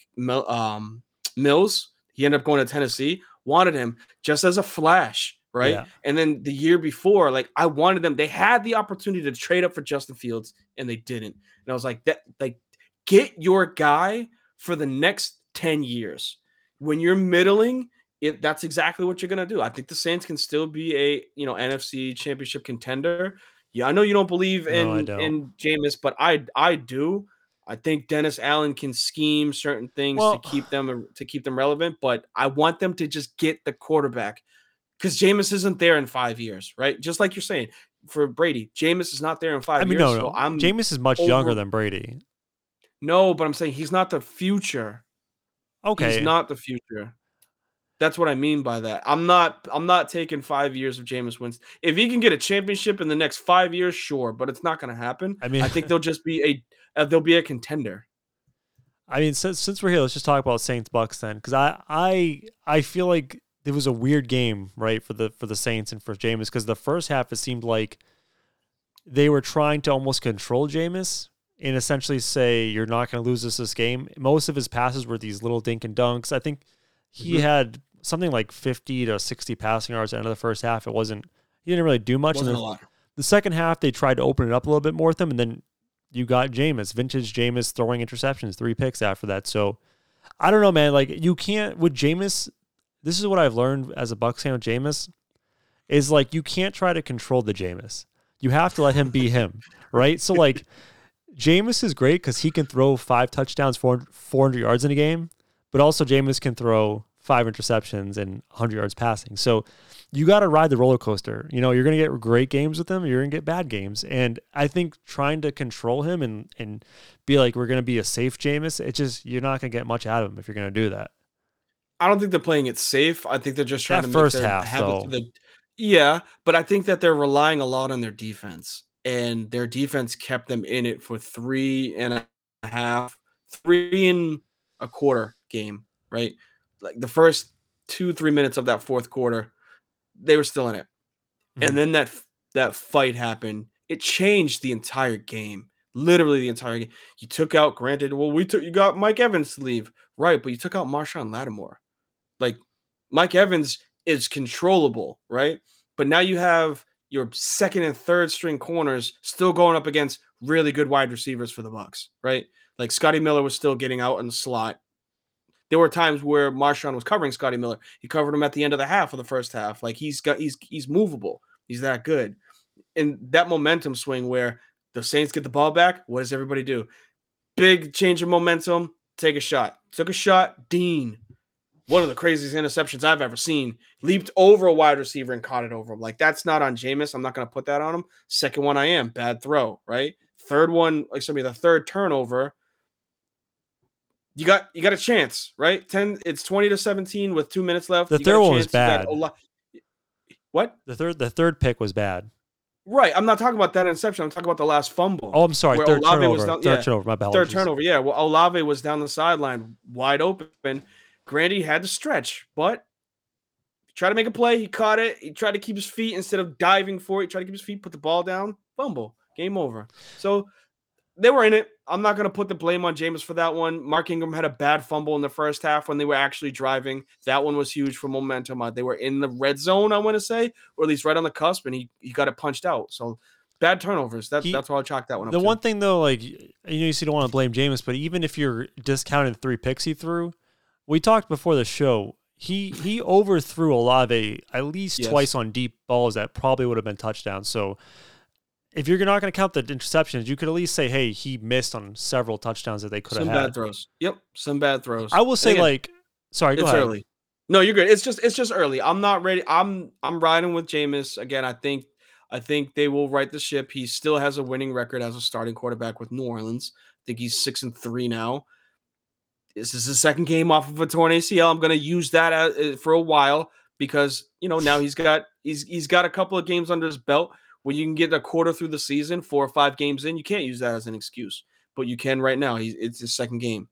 um, Mills. He ended up going to Tennessee. Wanted him just as a flash, right? Yeah. And then the year before, like I wanted them. They had the opportunity to trade up for Justin Fields, and they didn't. And I was like, that like get your guy for the next 10 years. When you're middling, if that's exactly what you're gonna do. I think the Saints can still be a you know NFC championship contender. Yeah, I know you don't believe No, in don't. in Jameis, but I I do. I think Dennis Allen can scheme certain things Well- to keep them to keep them relevant, but I want them to just get the quarterback because Jameis isn't there in five years, right? Just like you're saying for Brady, Jameis is not there in five I mean, years. no, no. so I'm Jameis is much younger than Brady. no, but I'm saying he's not the future. Okay, He's not the future. That's what I mean by that. I'm not. I'm not taking five years of Jameis Winston. If he can get a championship in the next five years, sure, but it's not going to happen. I mean- I think they'll just be a. Uh, they'll be a contender. I mean, since since we're here, let's just talk about Saints Bucks then, because I I I feel like it was a weird game, right, for the for the Saints and for Jameis, because the first half it seemed like they were trying to almost control Jameis and essentially say you're not going to lose this this game. Most of his passes were these little dink and dunks. I think he Mhm. had something like 50 to 60 passing yards at the end of the first half. It wasn't he didn't really do much. Wasn't then a lot. the second half they tried to open it up a little bit more with him, and then you got Jameis, vintage Jameis throwing interceptions, three picks after that. So I don't know, man. Like you can't with Jameis. This is what I've learned as a Bucks fan with Jameis is like you can't try to control the Jameis. You have to let him be him, right? So like Jameis is great because he can throw five touchdowns, 400 400 yards in a game, but also Jameis can throw five interceptions and 100 yards passing. So you got to ride the roller coaster. You know, you're going to get great games with him, you're going to get bad games. And I think trying to control him and and be like we're going to be a safe Jameis, it just you're not going to get much out of him if you're going to do that. I don't think they're playing it safe. I think they're just trying That to first half, have it though. the, yeah, but I think that they're relying a lot on their defense, and their defense kept them in it for three and a half, three and a quarter game, right? Like the first two, three minutes of that fourth quarter, they were still in it, Mhm. and then that that fight happened. It changed the entire game, literally the entire game. You took out, granted, well, we took you got Mike Evans to leave, right? But you took out Marshon Lattimore. Like Mike Evans is controllable, right? But now you have your second and third string corners still going up against really good wide receivers for the Bucks, right? Like Scotty Miller was still getting out in the slot. There were times where Marshon was covering Scotty Miller. He covered him at the end of the half of the first half. Like he's got he's he's movable. He's that good. And that momentum swing where the Saints get the ball back, what does everybody do? Big change of momentum, take a shot. Took a shot, Dean. One of the craziest interceptions I've ever seen. Leaped over a wide receiver and caught it over him. Like that's not on Jameis. I'm not going to put that on him. Second one, I am bad throw. Right. Third one, like somebody, the third turnover. You got you got a chance, right? Ten. It's twenty to seventeen with two minutes left. The You third one was chance. You got bad. What? The third the third pick was bad. Right. I'm not talking about that interception. I'm talking about the last fumble. Oh, I'm sorry. Third Olave was turnover. down- third yeah. turnover. My. Third turnover, yeah. Well, Olave was down the sideline, wide open. Landry had to stretch, but he tried to make a play. He caught it. He tried to keep his feet instead of diving for it. He tried to keep his feet, put the ball down, fumble, game over. So they were in it. I'm not gonna put the blame on Jameis for that one. Mark Ingram had a bad fumble in the first half when they were actually driving. That one was huge for momentum. Uh, they were in the red zone, I want to say, or at least right on the cusp, and he he got it punched out. So bad turnovers. That's He- that's why I chalk that one up. The to. one thing though, like you know, you don't want to blame Jameis, but even if you're discounting three picks he threw, we talked before the show. He he overthrew Olave at least Yes. twice on deep balls that probably would have been touchdowns. So if you're not going to count the interceptions, you could at least say, hey, he missed on several touchdowns that they could some have had." Some bad throws. Yep, some bad throws. I will say, Again, like, sorry, it's ahead. early. No, you're good. It's just it's just early. I'm not ready. I'm I'm riding with Jameis again. I think I think they will right the ship. He still has a winning record as a starting quarterback with New Orleans. I think he's six and three now. This is his second game off of a torn ACL. I'm going to use that as, uh, for a while because you know now he's got he's he's got a couple of games under his belt. When you can get a quarter through the season, four or five games in, you can't use that as an excuse, but you can right now. He's it's his second game.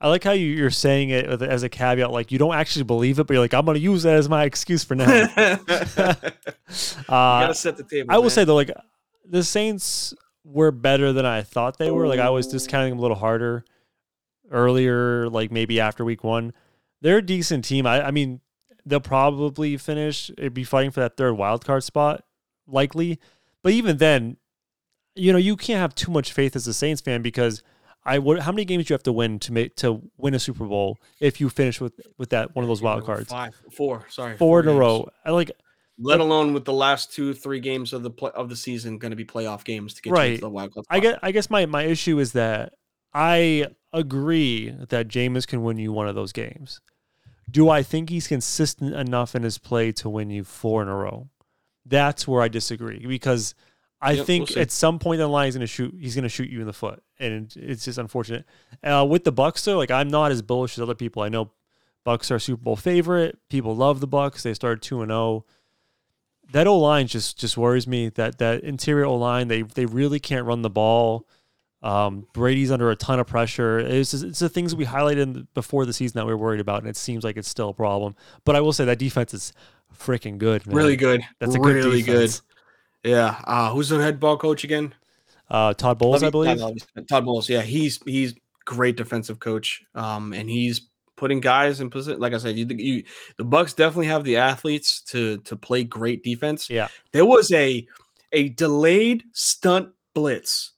I like how you, you're saying it as a caveat, like you don't actually believe it, but you're like, I'm going to use that as my excuse for now. you uh, gotta set the table. I will say though, like the Saints were better than I thought they were. Like I was discounting them a little harder earlier, like maybe after week one. They're a decent team. I, I mean, they'll probably finish. It'd be fighting for that third wild card spot, likely. But even then, you know, you can't have too much faith as a Saints fan because I would. How many games do you have to win to make to win a Super Bowl if you finish with with that one of those wild cards? Five, four. Sorry, Four in a row. I like Let alone with the last two, three games of the play, of the season going to be playoff games to get you Right. into the wild card. I spot. get. I guess my my issue is that I agree that Jameis can win you one of those games. Do I think he's consistent enough in his play to win you four in a row? That's where I disagree because I Yep, we'll think at some point in the line he's gonna shoot. He's gonna shoot you in the foot, and it's just unfortunate. Uh, with the Bucks though, like I'm not as bullish as other people. I know Bucks are Super Bowl favorite. People love the Bucks. They started two and zero. That O line just just worries me. That that interior O line, they they really can't run the ball. Um, Brady's under a ton of pressure. It's just, it's the things we highlighted in the, before the season that we were worried about, and it seems like it's still a problem. But I will say that defense is freaking good. Man. really good. That's a good really defense. good. Yeah. Uh, who's the head ball coach again? Uh, Todd Bowles, I believe. not Lovey- Todd Bowles. Yeah, he's he's great defensive coach. Um, and he's putting guys in position. Like I said, you, you the Bucks definitely have the athletes to to play great defense. Yeah. there was a a delayed stunt blitz,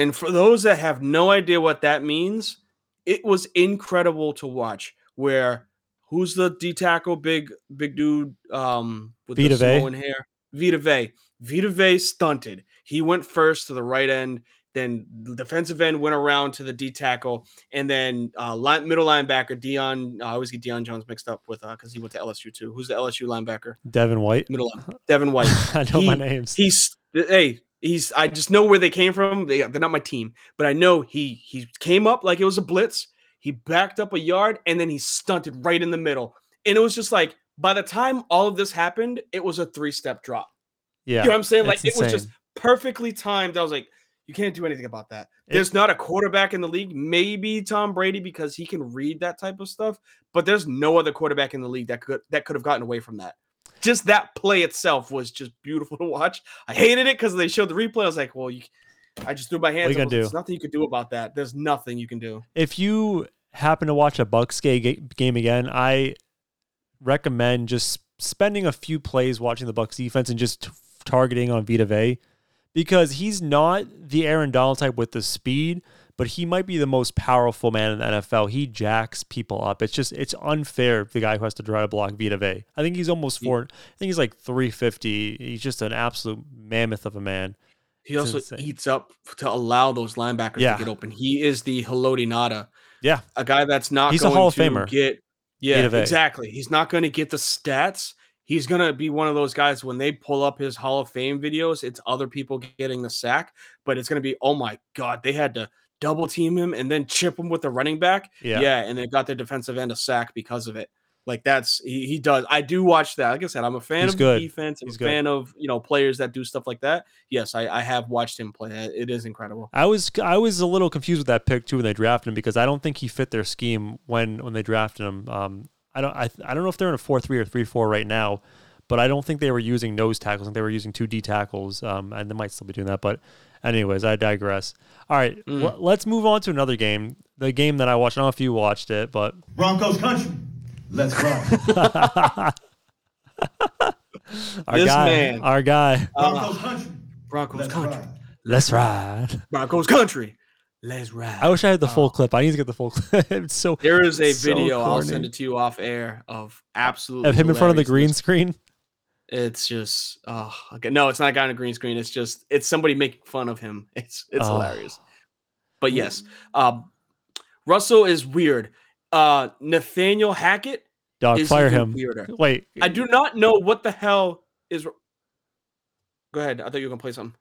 and for those that have no idea what that means, it was incredible to watch. Where who's the D tackle, big big dude, um, with Vita the? Samoan hair, Vita Vea. Vita Vea stunted. He went first to the right end. Then the defensive end went around to the D tackle, and then uh, line, middle linebacker Dion. I always get Deion Jones mixed up with because he went to LSU too. Who's the LSU linebacker? Devin White. Middle Devin White. I know my names. He's hey, he's. I just know where they came from. They, they're not my team, but I know he he came up like it was a blitz. He backed up a yard and then he stunted right in the middle, and it was just like by the time all of this happened, it was a three step drop. yeah, You know what I'm saying? Like it's it was just perfectly timed. I was like, you can't do anything about that. There's not a quarterback in the league, maybe Tom Brady because he can read that type of stuff, but there's no other quarterback in the league that could that could have gotten away from that. Just that play itself was just beautiful to watch. I hated it because they showed the replay. I was like, well, you, I just threw my hands. you up. gonna like, There's nothing you could do about that. There's nothing you can do. if you happen to watch a Bucks ga- ga- game again, I recommend just spending a few plays watching the Bucks defense and just t- targeting on Vita Vea because he's not the Aaron Donald type with the speed, but he might be the most powerful man in the NFL. He jacks people up. It's just it's unfair the guy who has to try to block Vita Vea. I think he's almost four. I think he's like three fifty. He's just an absolute mammoth of a man. He It's also insane. eats up to allow those linebackers Yeah. to get open. He is the Haloti Ngata. Yeah. A guy that's not He's a Hall of to Famer. get yeah, exactly. He's not going to get the stats. He's going to be one of those guys when they pull up his Hall of Fame videos, it's other people getting the sack, but it's going to be oh my god, they had to double team him and then chip him with the running back. Yeah. Yeah, and they got their defensive end a sack because of it. Like that's he, he does. I do watch that. Like I said, I'm a fan He's of good. defense. I'm He's a good. fan of you know players that do stuff like that. Yes, I, I have watched him play. It is incredible. I was I was a little confused with that pick too when they drafted him because I don't think he fit their scheme when when they drafted him. Um, I don't I, I don't know if they're in a four three or three four right now, but I don't think they were using nose tackles. I think they were using two D tackles. Um, and they might still be doing that. But Anyways, I digress. All right, Mm. l- let's move on to another game. The game that I watched. I don't know if you watched it, but Broncos country. Let's ride. our This guy, man. our guy. Broncos country. Broncos Let's country. ride. Let's ride. Broncos country. Let's ride. I wish I had the full Oh. clip. I need to get the full clip. It's so There is a So video. I'll send it to you off air of absolutely of him in front of the green hilarious. screen. It's just oh okay. No, it's not a guy on a green screen. It's just it's somebody making fun of him. It's it's Oh. hilarious. But yes, um, Russell is weird. Uh, Nathaniel Hackett Dog, is fire him. weirder. Wait, I do not know what the hell is. Go ahead. I thought you were gonna play something.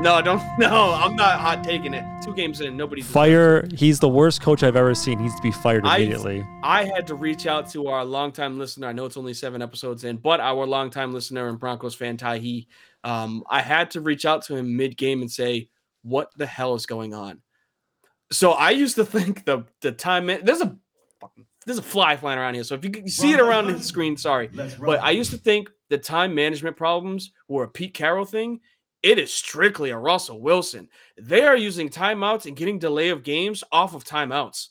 No, don't. No, I'm not hot taking it. Two games in, nobody. deserves it. fire. He's the worst coach I've ever seen. He needs to be fired immediately. I had to reach out to our longtime listener. I know it's only seven episodes in, but our longtime listener and Broncos fan Ty He. Um, I had to reach out to him mid game and say, "What the hell is going on?" So I used to think the the time man- there's a there's a fly flying around here. So if you, you see it around the screen, sorry. But I used to think the time management problems were a Pete Carroll thing. It is strictly a Russell Wilson. They are using timeouts and getting delay of games off of timeouts.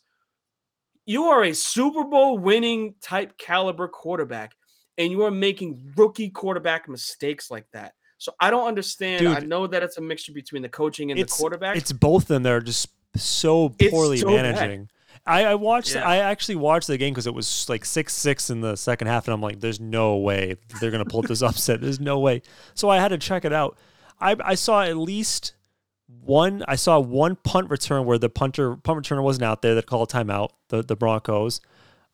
You are a Super Bowl winning type caliber quarterback, and you are making rookie quarterback mistakes like that. So I don't understand. I know that it's a mixture between the coaching and the quarterback. It's both of them that are just so poorly so bad. managing. I, I watched. Yeah. I actually watched the game because it was like six six in the second half, and I'm like, "There's no way they're gonna pull this upset. There's no way." So I had to check it out. I, I saw at least one. I saw one punt return where the punter punt returner wasn't out there that called timeout. The the Broncos.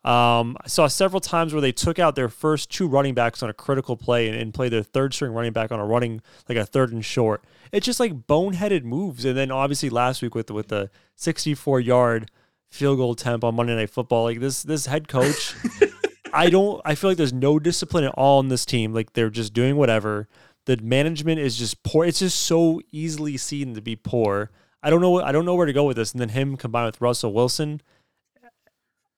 Um, I saw several times where they took out their first two running backs on a critical play and, and played their third string running back on a running like a third and short. It's just like boneheaded moves. And then obviously last week with with the 64 yard field goal attempt on Monday Night Football, like this this head coach, I don't. I feel like there's no discipline at all in this team. Like they're just doing whatever. The management is just poor. It's just so easily seen to be poor. I don't know. I don't know where to go with this. And then him combined with Russell Wilson.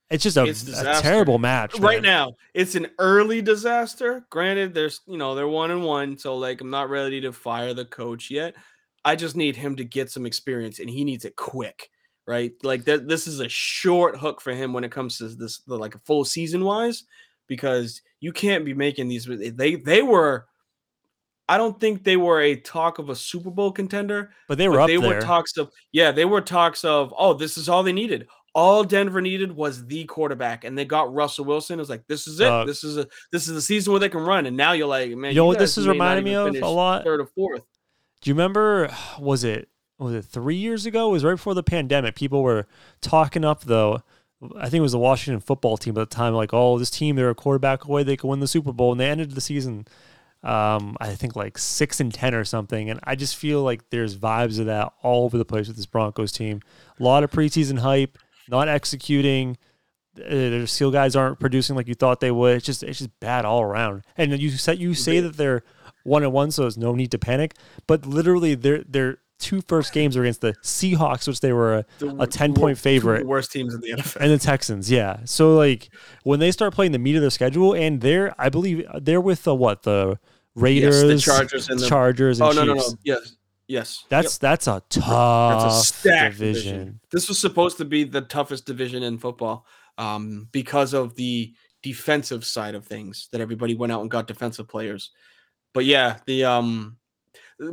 It's just a, It's a terrible match. right man. now it's an early disaster granted there's you know they're one and one so like i'm not ready to fire the coach yet i just need him to get some experience and he needs it quick right like th- this is a short hook for him when it comes to this the, like a full season wise because you can't be making these they they were i don't think they were a talk of a super bowl contender but they were but they there. were talks of yeah they were talks of oh this is all they needed all denver needed was the quarterback and they got russell wilson it was like this is it Uh, this is a this is the season where they can run and now you're like man you know what this is reminding me of a lot? third or fourth Do you remember? Was it was it three years ago? It was right before the pandemic. People were talking up though. I think it was the Washington football team at the time. Like, oh, this team, they're a quarterback away. They could win the Super Bowl, and they ended the season. Um, I think like six and ten or something. And I just feel like there's vibes of that all over the place with this Broncos team. A lot of preseason hype, not executing. Uh, Their skill guys aren't producing like you thought they would. It's just it's just bad all around. And you said you say that they're one and one, so there's no need to panic. But literally, their their two first games are against the Seahawks, which they were a, The a wor- ten two point favorite, the worst teams in the nfl and the Texans. Yeah, so like when they start playing the meat of their schedule, and they're I believe they're with the what the Raiders, Chargers, and the- Chargers, and oh no no no yes yes Yep. That's that's a tough That's a stacked division. division. This was supposed to be the toughest division in football um, because of the defensive side of things that everybody went out and got defensive players. But yeah, the um,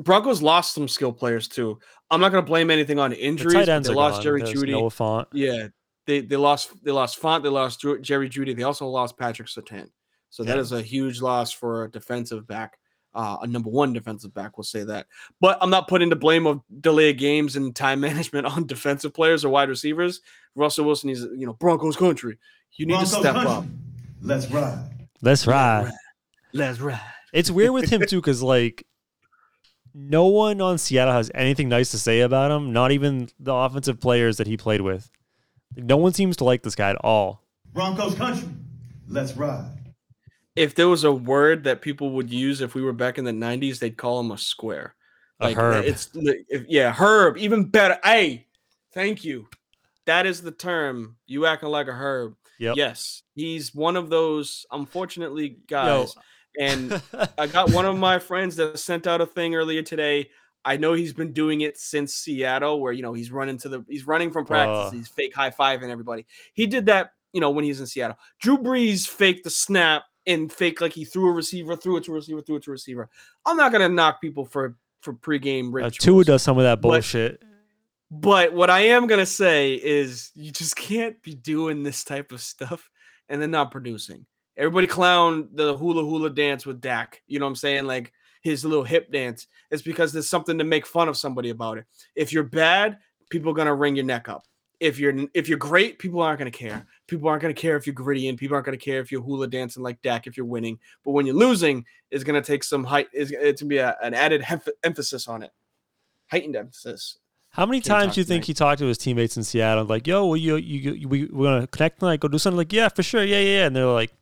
Broncos lost some skill players too. I'm not going to blame anything on The injuries. tight ends they are lost gone. Jerry There's Judy. Noah Fant. Yeah, they they lost they lost Fant. They lost Jerry Jeudy. They also lost Patrick Surtain. So that Yeah. is a huge loss for a defensive back, uh, a number one defensive back. We'll say that. But I'm not putting the blame of delay of games and time management on defensive players or wide receivers. Russell Wilson is you know Broncos country. You need Broncos to step country. up. Let's ride. Let's ride. Let's ride. It's weird with him too, because like no one on Seattle has anything nice to say about him. Not even the offensive players that he played with. No one seems to like this guy at all. Broncos country. Let's ride. If there was a word that people would use if we were back in the '90s, they'd call him a square. A Like herb. it's if, yeah, herb, even better. Hey, thank you. That is the term. You acting like a herb. Yep. Yes, he's one of those unfortunately Yo, guys. And I got one of my friends that sent out a thing earlier today. I know he's been doing it since Seattle, where you know he's running to the he's running from practice, Uh. he's fake high fiving everybody. He did that, you know, when he was in Seattle. Drew Brees faked the snap and fake like he threw a receiver, threw it to a receiver, threw it to a receiver. I'm not gonna knock people for for pregame Uh, rituals. Tua does some of that But- bullshit. But what I am gonna say is you just can't be doing this type of stuff and then not producing. Everybody clown the hula hula dance with Dak. You know what I'm saying? Like his little hip dance. It's because there's something to make fun of somebody about it. If you're bad, people are gonna wring your neck up. If you're if you're great, people aren't gonna care. People aren't gonna care if you're gritty, and people aren't gonna care if you're hula dancing like Dak if you're winning. But when you're losing, it's gonna take some height. It's, it's gonna be a, an added hef- emphasis on it, heightened emphasis. How many Can't times do you think tonight. he talked to his teammates in Seattle? Like, yo, will you, you, you we we're gonna connect tonight, go do something. Like, yeah, for sure, yeah, yeah. yeah. And they're like,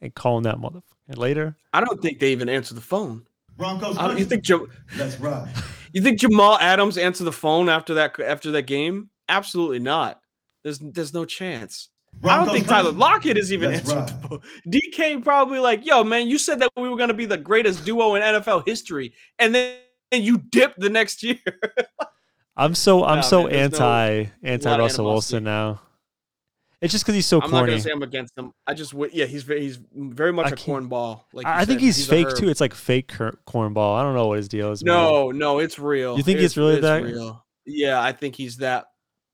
and calling that motherfucker later. I don't think they even answer the phone. Broncos I don't, you think Jam- Let's ride. you think Jamal Adams answered the phone after that after that game? Absolutely not. There's there's no chance. I don't think Tyler country. Lockett is even Let's answered the phone. DK probably like, yo, man, you said that we were gonna be the greatest duo in NFL history, and then and you dipped the next year. I'm so I'm Nah, so man, there's no- anti anti Russell. Wilson now. It's just because he's so corny. I'm not gonna say I'm against him. I just w- yeah, he's very he's very much I a can't- cornball. Like you I I think said. he's, a fake herb. too. It's like fake cor- cornball. I don't know what his deal is. man. No, no, it's real. You think it's really that- real? Yeah, I think he's that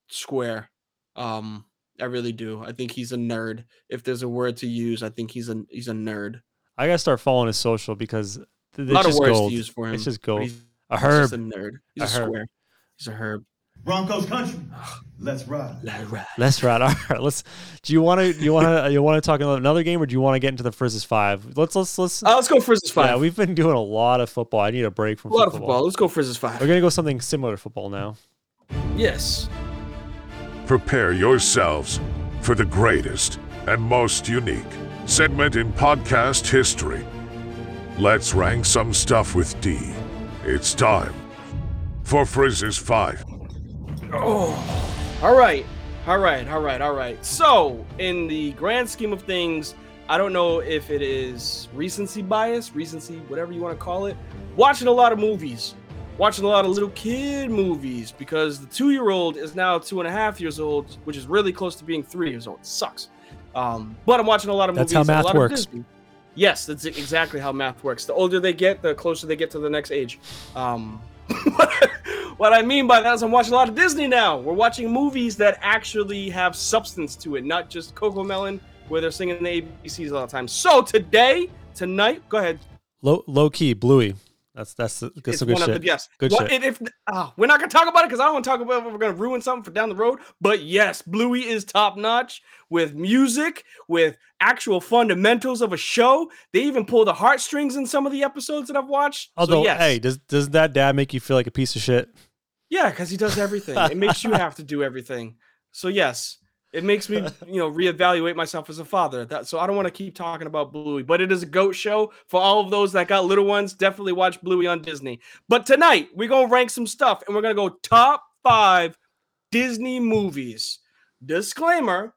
square. Um, I really do. I think he's a nerd. If there's a word to use, I think he's a he's a nerd. I gotta start following his social because th- A it's lot of just words gold. to use for him. It's just but gold. He's, A he's herb. just a nerd. He's a, A herb. square. He's a herb. Broncos country. Let's ride. Let's ride. Let's ride. All right, let's. Do you want to? You want to? You want to talk about another game, or do you want to get into the versus five? Let's let's let's. Uh, let's go Frizzes five. Yeah, we've been doing a lot of football. I need a break from a lot of football. football. Let's go Frizzes five. We're gonna go something similar to football now. Yes. Prepare yourselves for the greatest and most unique segment in podcast history. Let's rank some stuff with D. It's time for Frizz's 5. Oh, all right, all right, all right, all right. So, in the grand scheme of things, I don't know if it is recency bias, recency, whatever you want to call it. Watching a lot of movies, watching a lot of little kid movies because the two-year-old is now two and a half years old, which is really close to being three years old. It sucks. Um, but I'm watching a lot of That's movies. how math works. Yes, that's exactly how math works. The older they get, the closer they get to the next age. Um, what I mean by that is I'm watching a lot of Disney now. We're watching movies that actually have substance to it, not just Coco Melon, where they're singing the ABCs all the time. So today, tonight, go ahead. Low low key, Bluey. That's that's that's It's some good shit. the yes. Good shit. if ah, we're not gonna talk about it because I don't want to talk about if we're gonna ruin something for down the road. But yes, Bluey is top notch with music, with actual fundamentals of a show. They even pull the heartstrings in some of the episodes that I've watched. Although, so yes. hey, does does that dad make you feel like a piece of shit? Yeah, because he does everything. it makes you have to do everything. So yes, it makes me, you know, reevaluate myself as a father. That so I don't want to keep talking about Bluey, but it is a goat show for all of those that got little ones. Definitely watch Bluey on Disney. But tonight we're gonna rank some stuff, and we're gonna go top five Disney movies. Disclaimer: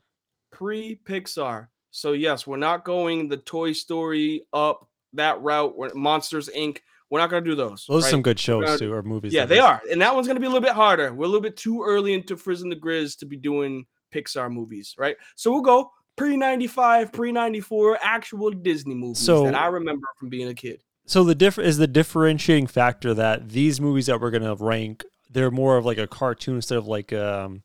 pre Pixar. So yes, we're not going the Toy Story up that route. We're, Monsters Inc. We're not gonna do those. Those are some good shows gonna- too, or movies. Yeah, they is. are. And that one's going to be a little bit harder. We're a little bit too early into Frizz and the Grizz to be doing Pixar movies, right? So we'll go pre 95, pre 94 actual Disney movies So- that I remember from being a kid. So the diff is the differentiating factor that these movies that we're gonna rank, they're more of like a cartoon instead of like um,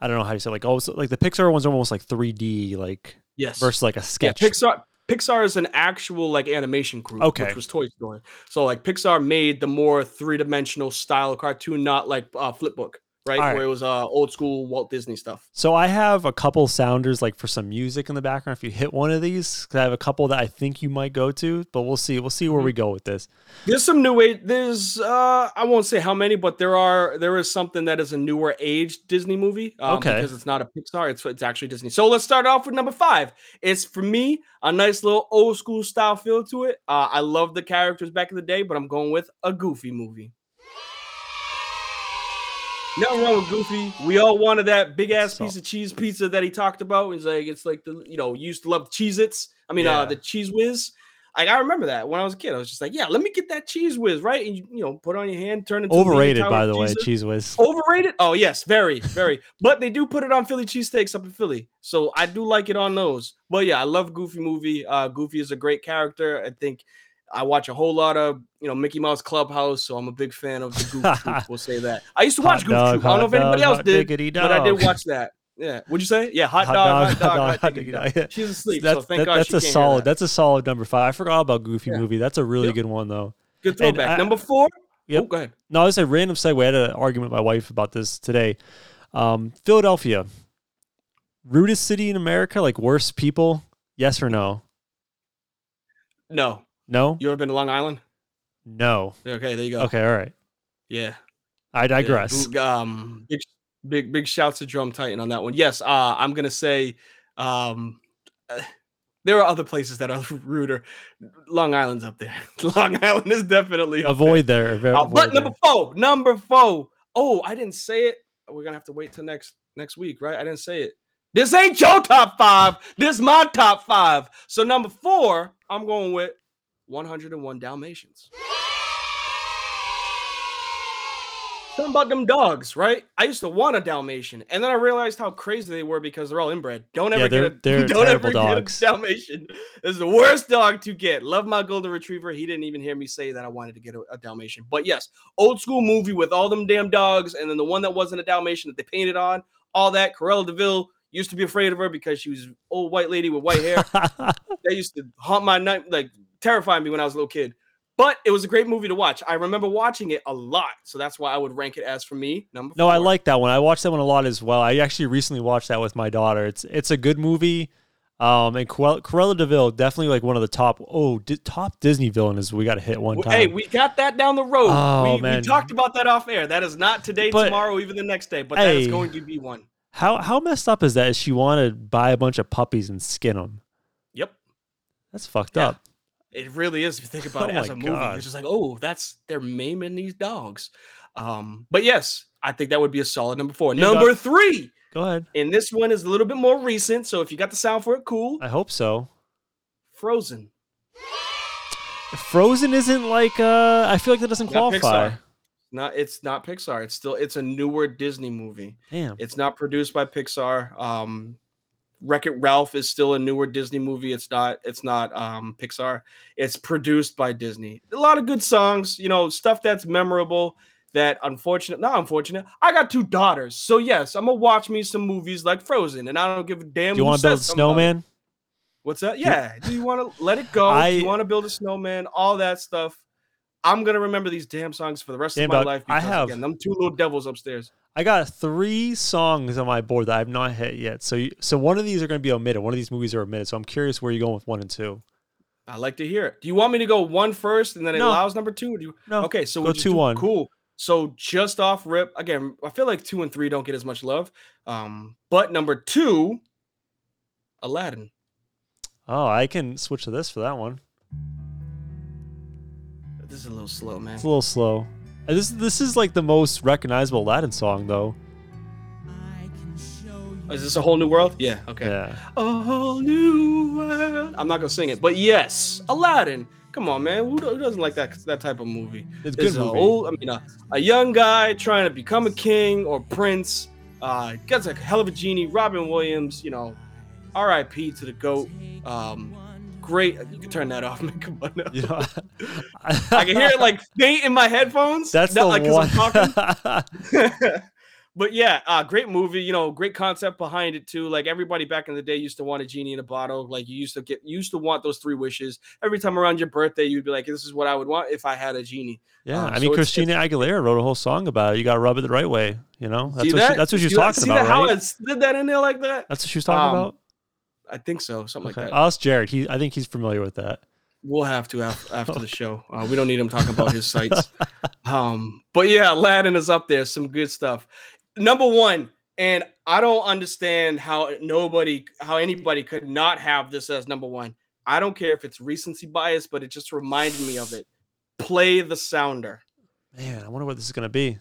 I don't know how you say it, like also like the Pixar ones are almost like 3D like Yes. versus like a yeah, sketch. Pixar Pixar is an actual like animation group, Okay. which was Toy Story. So like Pixar made the more three-dimensional style cartoon, not like uh, Flipbook, right? Right. Where it was uh, old school Walt Disney stuff. So I have a couple sounders like for some music in the background. If you hit one of these, 'cause I have a couple that I think you might go to, but we'll see. We'll see Mm-hmm. where we go with this. There's some new age. There's uh, I won't say how many, but there are. There is something that is a newer age Disney movie. Um, Okay. Because it's not a Pixar. It's it's actually Disney. So let's start off with number five. It's for me a nice little old school style feel to it. Uh, I love the characters back in the day, but I'm going with a Goofy movie. Nothing wrong with Goofy. We all wanted that big ass So- piece of cheese pizza that he talked about. He's like, it's like the you know, you used to love Cheez Its. I mean, Yeah. uh, the Cheez Whiz. Like I remember that when I was a kid. I was just like, yeah, let me get that cheese whiz, right? And you, you know, put it on your hand, turn it Overrated, by the way, cheese whiz. Overrated? Oh yes, very, very. but they do put it on Philly cheesesteaks up in Philly, so I do like it on those. But yeah, I love Goofy movie. Uh, Goofy is a great character. I think I watch a whole lot of you know Mickey Mouse Clubhouse, so I'm a big fan of the Goofy Troop. We'll say that. I used to watch Hot Goofy dog, Troop. I don't know if anybody dog, else did, but I did watch that. Yeah. What'd you say? Yeah, hot, Hot dog, dog, hot dog, hot hot diggity dog. dog. She's asleep, That's so thank that- God that's a solid. that. That's a solid number five. I forgot about Goofy Yeah. movie. That's a really Yep. good one though. Good throwback. I- Number four. Yep. Oh, go ahead. No, it's a random segue. I had an argument with my wife about this today. Um, Philadelphia, rudest city in America, like worst people. Yes or no? No. No, You ever been to Long Island? no. Okay, there you go. Okay, all right. Yeah. I digress. Big, Um, big, big, big shouts to Drum Titan on that one. Yes, uh, I'm gonna say, um, there are other places that are ruder. Long Island's up there. Long Island is definitely Avoid there. there. Uh, avoid but there. number four, number four. Oh, I didn't say it. We're gonna have to wait till next next week, right? I didn't say it. This ain't your top five. This my top five. So number four, I'm going with 101 Dalmatians. Something about them dogs, right? I used to want a Dalmatian, and then I realized how crazy they were because they're all inbred. Don't ever Yeah, they're- get a they're don't terrible ever dogs. get a Dalmatian. It's the worst dog to get. Love my golden retriever. He didn't even hear me say that I wanted to get a, a Dalmatian. But yes, old school movie with all them damn dogs, and then the one that wasn't a Dalmatian that they painted on, all that. Cruella Deville used to be afraid of her because she was an old white lady with white hair. that used to haunt my night, like terrify me when I was a little kid. But it was a great movie to watch. I remember watching it a lot, so that's why I would rank it as for me number. no, I like that one. I watched that one a lot as well. I actually recently watched that with my daughter. It's it's a good movie. Um, and Cruella Deville definitely like one of the top. Oh, di- top Disney villains we got to hit one time. Hey, we got that down the road. Oh, we, man. we talked about that off air. That is not today, But- tomorrow, even the next day, but that is going to be one. How how messed up is that? Is she want to buy a bunch of puppies and skin them? Yep. That's fucked Yeah. up. It really is if you think about Oh it as a movie. God. It's just like, oh, that's they're maiming these dogs. Um, but yes, I think that would be a solid number four. Yeah, number dog. three, Go ahead. and this one is a little bit more recent. So if you got the sound for it, cool. I hope so. Frozen. Frozen isn't like uh I feel like that doesn't Not qualify. Pixar. Not it's not Pixar. It's still it's a newer Disney movie. Damn. It's not produced by Pixar. Um Wreck It Ralph is still a newer Disney movie. It's not it's not um Pixar. It's produced by Disney. A lot of good songs, you know, stuff that's memorable that unfortunate not unfortunate. I got two daughters. So yes, I'm gonna watch me some movies like Frozen and I don't give a damn. Do you want to build a says something about it. snowman? What's that? Yeah. Do you want to let it go? Do I- you want to build a snowman? All that stuff. I'm gonna remember these damn songs for the rest Damn, of my dog, life. I Because, have- again, them two little devils upstairs. I got three songs on my board that I've not hit yet. So you, so one of these are going to be omitted. One of these movies are omitted. So I'm curious where you're going with one and two. I like to hear it. Do you want me to go one first and then it No. allows number two? Or do you... No. Okay, so Go two, do- one. Cool. So just off rip again, I feel like two and three don't get as much love. Um, but number two, Aladdin. Oh, I can switch to this for that one. This is a little slow, man. It's a little slow. This this is like the most recognizable Aladdin song though. Is this a whole new world? Yeah. Okay. Yeah. A whole new world. I'm not gonna sing it, but yes, Aladdin. Come on, man. Who, who doesn't like that that type of movie? It's a good It's a movie. old, I mean, a, a young guy trying to become a king or prince. Uh, gets a hell of a genie. Robin Williams, you know, R.I.P. to the goat. Um, great. You can turn that off. Man, come on now. You know, I can hear it like faint in my headphones. That's not the like 'cause I'm one. talking. but yeah, uh, great movie. You know, great concept behind it too. Like everybody back in the day used to want a genie in a bottle. Like you used to get, used to want those three wishes every time around your birthday. You'd be like, "This is what I would want if I had a genie." yeah, Um, I so mean it's- Christina Aguilera wrote a whole song about it. You got to rub it the right way. You know, that's what that? she, that's what she was that- talking see about, that, How right? I slid that in there like that? That's what she was talking Um, about. I think so. Something Okay, like that. I'll ask Jared. He, I think he's familiar with that. We'll have to after, after the show. Uh, we don't need him talking about his sites. Um, but yeah, Aladdin is up there. Some good stuff. Number one, and I don't understand how nobody, how anybody could not have this as number one. I don't care if it's recency bias, but it just reminded me of it. Play the sounder. Man, I wonder what this is gonna be.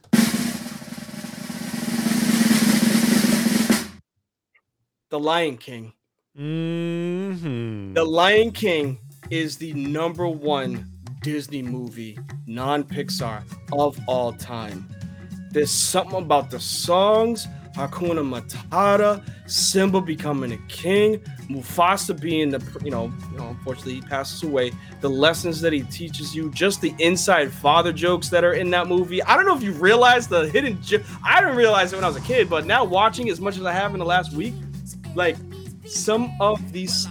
The Lion King. Hmm The Lion King is the number one Disney movie, non Pixar, of all time. There's something about the songs, Hakuna Matata, Simba becoming a king, Mufasa being the, you know, you know, unfortunately he passes away. The lessons that he teaches you, just the inside father jokes that are in that movie. I don't know if you realize the hidden. Jo- I didn't realize it when I was a kid, but now watching as much as I have in the last week, like some of these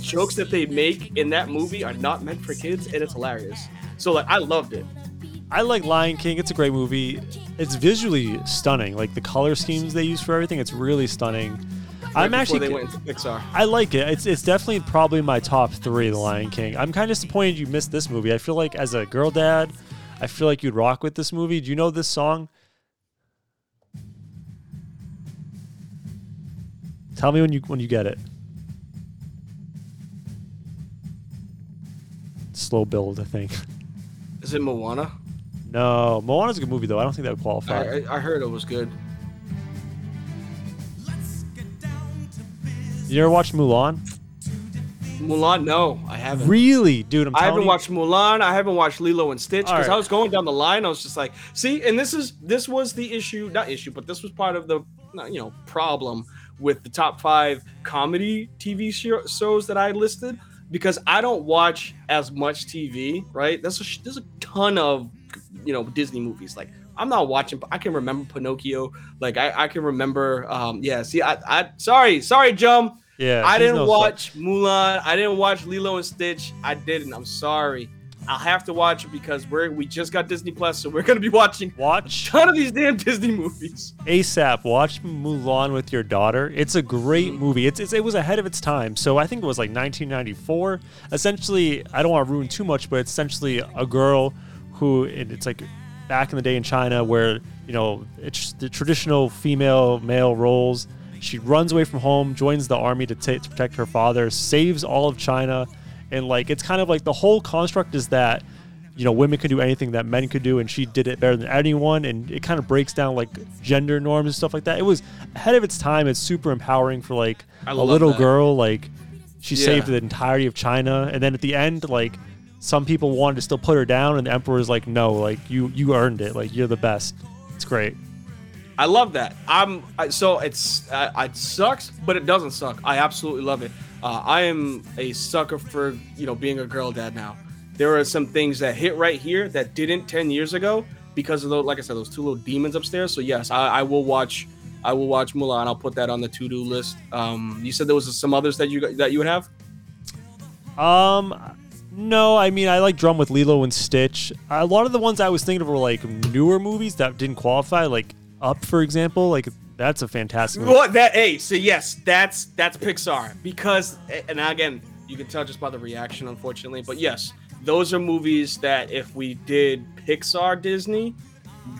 jokes that they make in that movie are not meant for kids, and it's hilarious. So like, I loved it. I like Lion King. It's a great movie. It's visually stunning. Like the color schemes they use for everything, it's really stunning. Right I'm actually they went into Pixar. I like it. It's it's definitely probably my top three. The Lion King. I'm kind of disappointed you missed this movie. I feel like as a girl dad, I feel like you'd rock with this movie. Do you know this song? Tell me when you when you get it. Slow build, I think. Is it Moana? No, Moana's a good movie though. I don't think that would qualify. I, I heard it was good. You ever watched Mulan? Mulan? No, I haven't. Really, dude? I'm I haven't you- watched Mulan. I haven't watched Lilo and Stitch because Alright. I was going down the line. I was just like, see, and this is this was the issue, not issue, but this was part of the you know problem with the top five comedy TV shows that I listed because I don't watch as much TV. Right? There's a, there's a ton of you know Disney movies. Like I'm not watching. But I can remember Pinocchio. Like I, I can remember. Um, yeah. See, I, I sorry, sorry, Jum. Yeah, I didn't no watch Mulan. I didn't watch Lilo and Stitch. I didn't. I'm sorry. I'll have to watch it because we're we just got Disney Plus, so we're gonna be watching watch a ton of these damn Disney movies. ASAP. Watch Mulan with your daughter. It's a great Mm-hmm. movie. It's, it's it was ahead of its time. So I think it was like 1994. Essentially, I don't want to ruin too much, but it's essentially a girl who it's like back in the day in China where you know it's the traditional female male roles. She runs away from home, joins the army to, ta- to protect her father, saves all of China, and like it's kind of like the whole construct is that you know women could do anything that men could do and she did it better than anyone and it kind of breaks down like gender norms and stuff like that it was ahead of its time it's super empowering for like I a little that. girl like she Yeah. saved the entirety of china and then at the end like some people wanted to still put her down and the emperor emperor's like no like you you earned it like you're the best it's great I love that. I'm I, so it's uh, it sucks, but it doesn't suck. I absolutely love it. Uh, I am a sucker for you know being a girl dad now. There are some things that hit right here that didn't ten years ago because of those, like I said, those two little demons upstairs. So yes, I, I will watch. I will watch Mulan. I'll put that on the to do list. Um, you said there was some others that you that you would have. Um, no, I mean I like Drum with Lilo and Stitch. A lot of the ones I was thinking of were like newer movies that didn't qualify, like Up, for example. Like that's a fantastic. What that? Hey, so yes, that's that's Pixar because, and again, you can tell just by the reaction, unfortunately. But yes, those are movies that if we did Pixar Disney,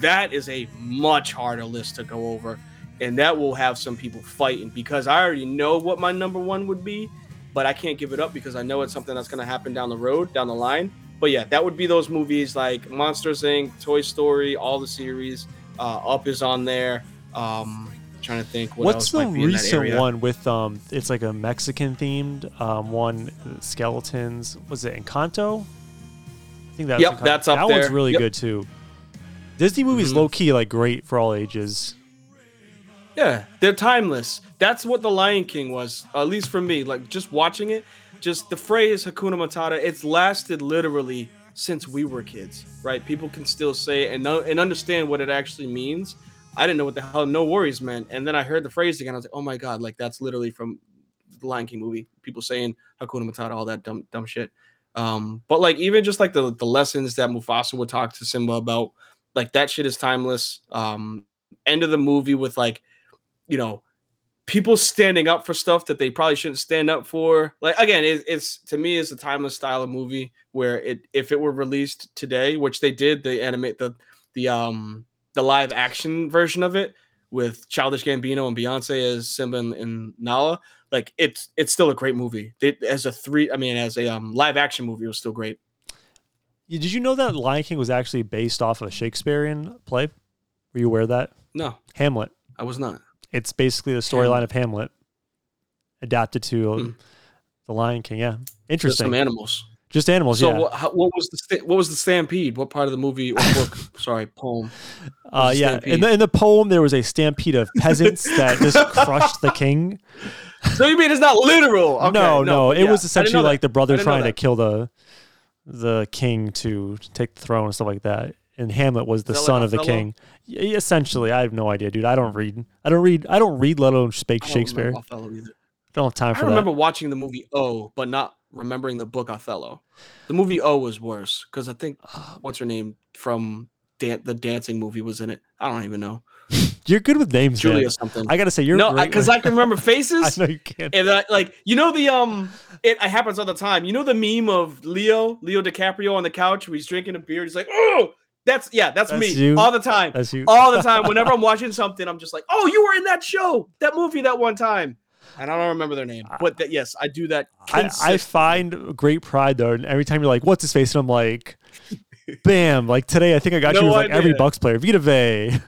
that is a much harder list to go over, and that will have some people fighting because I already know what my number one would be, but I can't give it up because I know it's something that's going to happen down the road, down the line. But yeah, that would be those movies like Monsters Inc., Toy Story, all the series. Uh, Up is on there. Um, trying to think what What's the might be in that recent one with um? It's like a Mexican themed um one skeletons. Was it Encanto? I think that's Yep, Encanto. that's up that one's really Yep. good too. Disney movies Mhm. low key like great for all ages. Yeah, they're timeless. That's what The Lion King was, at least for me. Like just watching it, just the phrase Hakuna Matata, it's lasted literally since we were kids, right? People can still say it and and understand what it actually means. I didn't know what the hell no worries meant, and then I heard the phrase again. I was like, oh my god, like that's literally from the Lion King movie. People saying Hakuna Matata, all that dumb dumb shit. Um, but like even just like the the lessons that Mufasa would talk to Simba about, like that shit is timeless. Um, end of the movie with like you know, people standing up for stuff that they probably shouldn't stand up for. Like again, it, it's to me it's a timeless style of movie where it if it were released today, which they did, they animate the the um the live action version of it with Childish Gambino and Beyonce as Simba and, and Nala. Like it's it's still a great movie. It, as a three, I mean, as a um live action movie, it was still great. Did you know that Lion King was actually based off of a Shakespearean play? Were you aware of that? No, Hamlet. I was not. It's basically the storyline of Hamlet adapted to Hmm. the Lion King. Yeah, interesting. some animals. Just animals. So yeah. what, how, what was the what was the stampede? What part of the movie or book? sorry, poem. Uh, yeah. In the, in the poem, there was a stampede of peasants that just crushed the king. So you mean it's not literal? Okay, no, no, but it yeah, was essentially like the brother I trying to kill the the king to take the throne and stuff like that. And Hamlet was the that like son of the king. Y- essentially, I have no idea, dude. I don't read. I don't read. I don't read, let alone speak I remember Shakespeare. Either. don't have time for I for remember that. watching the movie O, but not remembering the book Othello. The movie O was worse because I think what's her name from dan- the dancing movie was in it. I don't even know. You're good with names, Julia man. something. I gotta say, you're no, because with- I, can remember faces. I know you can't. And I, like you know the um, it, it happens all the time. You know the meme of Leo, Leo DiCaprio on the couch where he's drinking a beer. He's like, oh, that's yeah, that's, That's me you? all the time, That's you. all the time. Whenever I'm watching something, I'm just like, oh, you were in that show, that movie, that one time, and I don't remember their name, but that yes, I do that. I, I find great pride though, and every time you're like, "What's his face?" and I'm like, "Bam!" Like today, I think I got you No as like every. Bucs player, Vita Vea,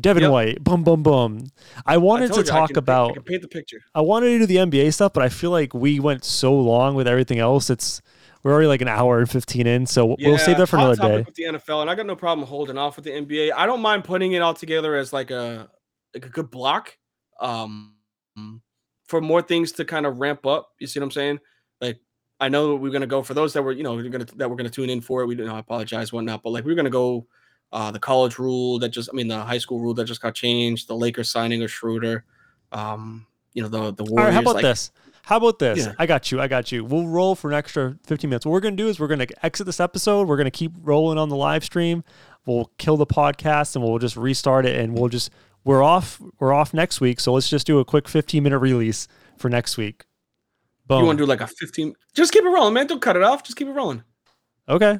Devin Yep. White, boom, boom, boom. I I wanted to told you, I talk can paint- I about. can paint the picture. I wanted to do the NBA stuff, but I feel like we went so long with everything else. It's we're already like an hour and fifteen in, so we'll save that for another day. With the NFL, and I got no problem holding off with the NBA. I don't mind putting it all together as like a like a good block, um, for more things to kind of ramp up. You see what I'm saying? Like I know we're gonna go for those that were you know we're gonna that we're gonna tune in for it. We don't know, I apologize, whatnot, but like we're gonna go. Uh, the college rule that just, I mean, the high school rule that just got changed. The Lakers signing of Schroeder. Um, you know the the Warriors. All right, how about like, this? How about this? Yeah. I got you. I got you. We'll roll for an extra 15 minutes. What we're going to do is we're going to exit this episode. We're going to keep rolling on the live stream. We'll kill the podcast and we'll just restart it and we'll just we're off we're off next week. So let's just do a quick 15 minute release for next week. Boom. You want to do like a 15? Just keep it rolling, man. Don't cut it off. Just keep it rolling. okay.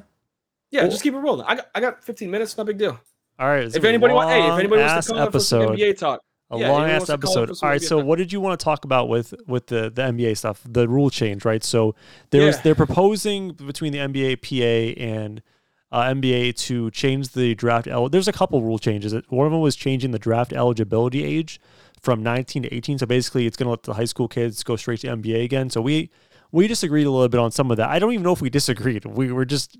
Yeah, Well- just keep it rolling. I got I got 15 minutes. No big deal. All right. if anybody want, hey, if anybody wants to come up for some episode. NBA talk, a Yeah, long ass wants episode. up for some All right, NBA so talk. what did you want to talk about with with the the NBA stuff, the rule change, right? So there's Yeah. they're proposing between the NBA PA and uh, NBA to change the draft. El- there's a couple rule changes. One of them was changing the draft eligibility age from 19 to 18. So basically, it's going to let the high school kids go straight to NBA again. So we we disagreed a little bit on some of that. I don't even know if we disagreed. We were just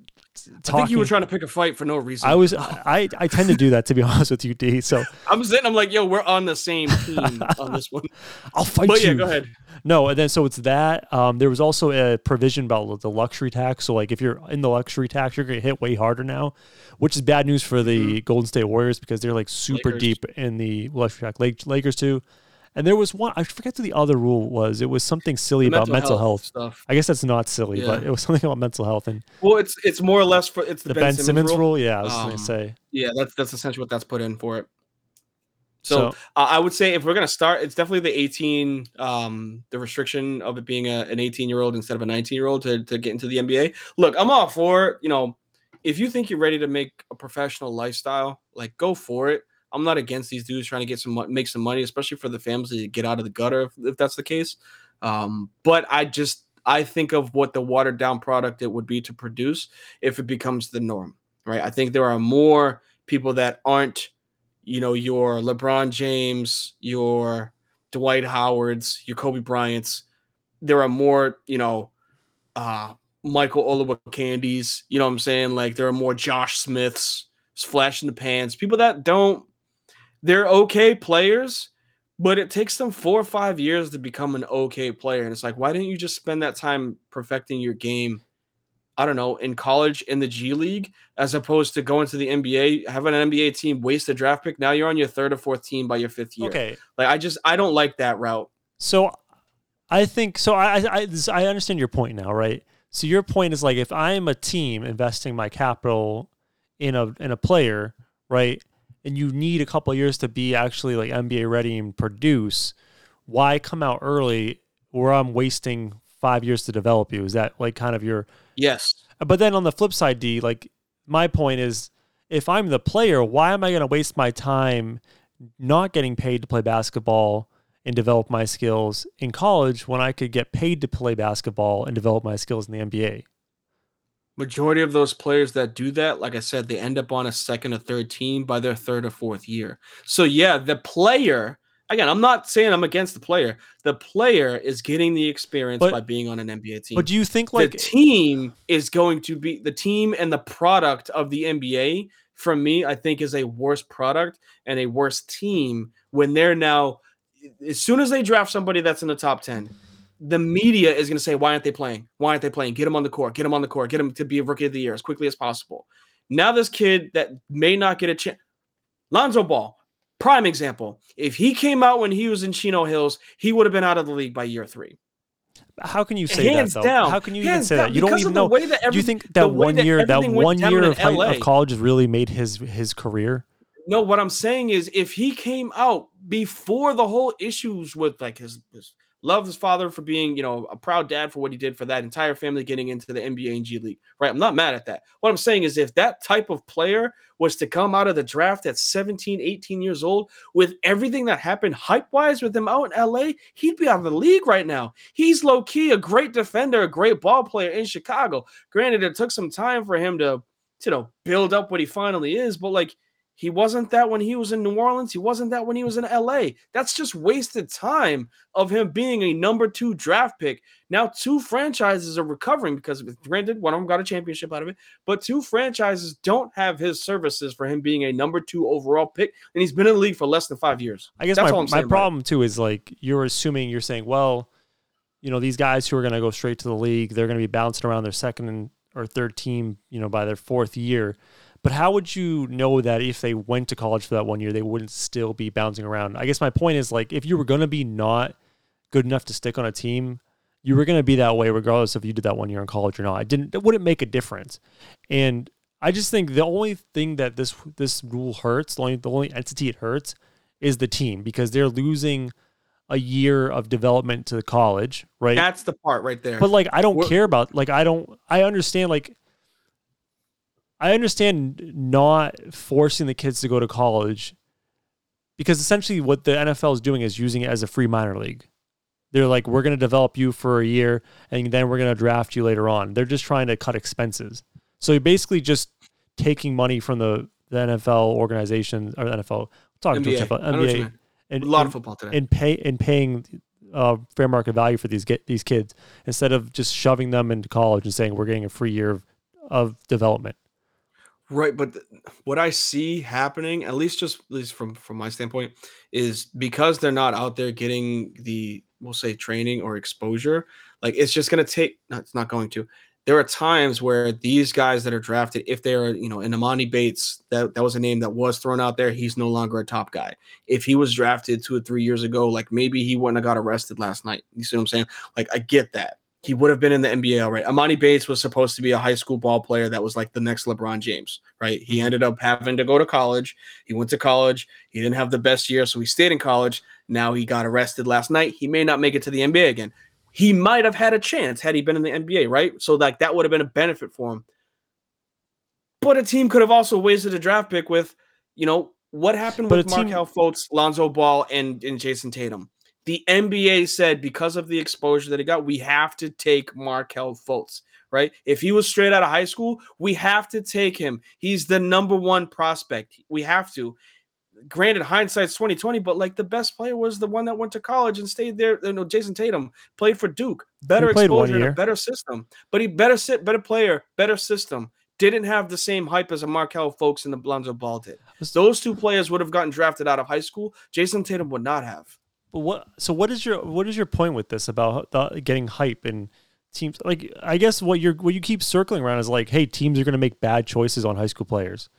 talking. I think you were trying to pick a fight for no reason. I was I I tend to do that to be honest with you, D. So I'm sitting. I'm like, yo, we're on the same team on this one. I'll fight But you. yeah, go ahead. No, and then so it's that. Um, there was also a provision about the luxury tax. So like if you're in the luxury tax, you're gonna hit way harder now, which is bad news for the Golden State Warriors because they're like super Mm-hmm. Lakers. deep in the luxury tax. Lake, Lakers too. And there was one I forget what the other rule was. It was something silly about mental health. stuff. I guess that's not silly, but it was something about mental health and Well, it's it's more or less for it's the, the Ben, Simmons, rule. Yeah, I was Um, gonna say. Yeah, that's that's essentially what that's put in for it. So, So, uh, I would say if we're gonna start, it's definitely the 18, um, the restriction of it being a, an 18 year old instead of a 19 year old to, to get into the NBA. Look, I'm all for. You know, if you think you're ready to make a professional lifestyle, like go for it. I'm not against these dudes trying to get some make some money, especially for the families to get out of the gutter if, if that's the case. Um, but I just I think of what the watered down product it would be to produce if it becomes the norm, right? I think there are more people that aren't, you know, your LeBron James, your Dwight Howards, your Kobe Bryants. There are more, you know, uh, Michael candies. You know what I'm saying? Like there are more Josh Smiths, flash in the pans, people that don't. They're okay players, but it takes them four or five years to become an okay player. And it's like, why didn't you just spend that time perfecting your game? I don't know, in college, in the G League, as opposed to going to the NBA, having an NBA team waste a draft pick. Now you're on your third or fourth team by your fifth year. okay. Like I just I don't like that route. So I think so. I I I this- I understand your point now, right? So your point is like if I am a team investing my capital in a in a player, right, and you need a couple of years to be actually like NBA ready and produce, why come out early where I'm wasting five years to develop you? Is that like kind of your Yes. but then on the flip side, D, like my point is if I'm the player, why am I going to waste my time not getting paid to play basketball and develop my skills in college when I could get paid to play basketball and develop my skills in the NBA? Majority of those players that do that, like I said, they end up on a second or third team by their third or fourth year. So yeah, the player again, I'm not saying I'm against the player. The player is getting the experience But- by being on an NBA team. But do you think like the team is going to be the team and the product of the NBA for me, I think is a worse product and a worse team when they're now as soon as they draft somebody that's in the top 10, the media is going to say, Why aren't they playing? Why aren't they playing? Get them on the court, get them on the court, get them to be a rookie of the year as quickly as possible. Now, this kid that may not get a chance, Lonzo Ball, prime example. If he came out when he was in Chino Hills, he would have been out of the league by year three. how can you say Hands that though? down. How can you even say down, that? You don't even know. way that do you think that one that year, that one year of, high, of college really made his his career? No, what I'm saying is if he came out before the whole issues with like his, his love his father for being, you know, a proud dad for what he did for that entire family getting into the NBA and G League, right? I'm not mad at that. What I'm saying is if that type of player was to come out of the draft at 17, 18 years old with everything that happened hype wise with him out in LA, he'd be out of the league right now. He's low key a great defender, a great ball player in Chicago. Granted, it took some time for him to, you know, build up what he finally is, but like he wasn't that when he was in New Orleans. He wasn't that when he was in LA. That's just wasted time of him being a number two draft pick. Now, two franchises are recovering because, granted, one of them got a championship out of it, but two franchises don't have his services for him being a number two overall pick, and he's been in the league for less than five years. I guess That's my, all I'm my saying about it. problem too is like you're assuming you're saying, well, you know, these guys who are going to go straight to the league, they're going to be bouncing around their second and or third team, you know, by their fourth year. But how would you know that if they went to college for that one year, they wouldn't still be bouncing around? I guess my point is like if you were going to be not good enough to stick on a team, you were going to be that way regardless if you did that one year in college or not. It didn't. It wouldn't make a difference. And I just think the only thing that this this rule hurts, the only the only entity it hurts, is the team because they're losing a year of development to the college, right? That's the part right there. But like I don't We're- care about like I don't I understand like I understand not forcing the kids to go to college because essentially what the NFL is doing is using it as a free minor league. They're like we're going to develop you for a year and then we're going to draft you later on. They're just trying to cut expenses. So you're basically just taking money from the, the NFL organization or the NFL talking NBA. to what NBA and, a lot of football today. and pay and paying uh, fair market value for these get these kids instead of just shoving them into college and saying we're getting a free year of, of development. Right, but th- what I see happening, at least just at least from from my standpoint, is because they're not out there getting the we'll say training or exposure. Like it's just going to take. No, it's not going to. There are times where these guys that are drafted, if they are, you know, in Emoni Bates, that that was a name that was thrown out there. He's no longer a top guy. If he was drafted two or three years ago, like maybe he wouldn't have got arrested last night. You see what I'm saying? Like I get that he would have been in the NBA already. Emoni Bates was supposed to be a high school ball player that was like the next LeBron James, right? He mm-hmm. ended up having to go to college. He went to college. He didn't have the best year, so he stayed in college. Now he got arrested last night. He may not make it to the NBA again. He might have had a chance had he been in the NBA, right? So like that would have been a benefit for him. But a team could have also wasted a draft pick with, you know, what happened But with team- Markelle Fultz, Lonzo Ball, and, and Jayson Tatum the NBA said because of the exposure that he got, we have to take Markelle Fultz, right? If he was straight out of high school, we have to take him. He's the number one prospect. We have to. Granted, hindsight's 2020, but like the best player was the one that went to college and stayed there. You know, Jayson Tatum played for Duke, better exposure, and a better system. But he better sit, better player, better system. Didn't have the same hype as a Markelle Fultz and the Lonzo Ball did. Those two players would have gotten drafted out of high school. Jayson Tatum would not have. But what? So what is your what is your point with this about the, getting hype and teams? Like I guess what you're what you keep circling around is like, hey, teams are going to make bad choices on high school players.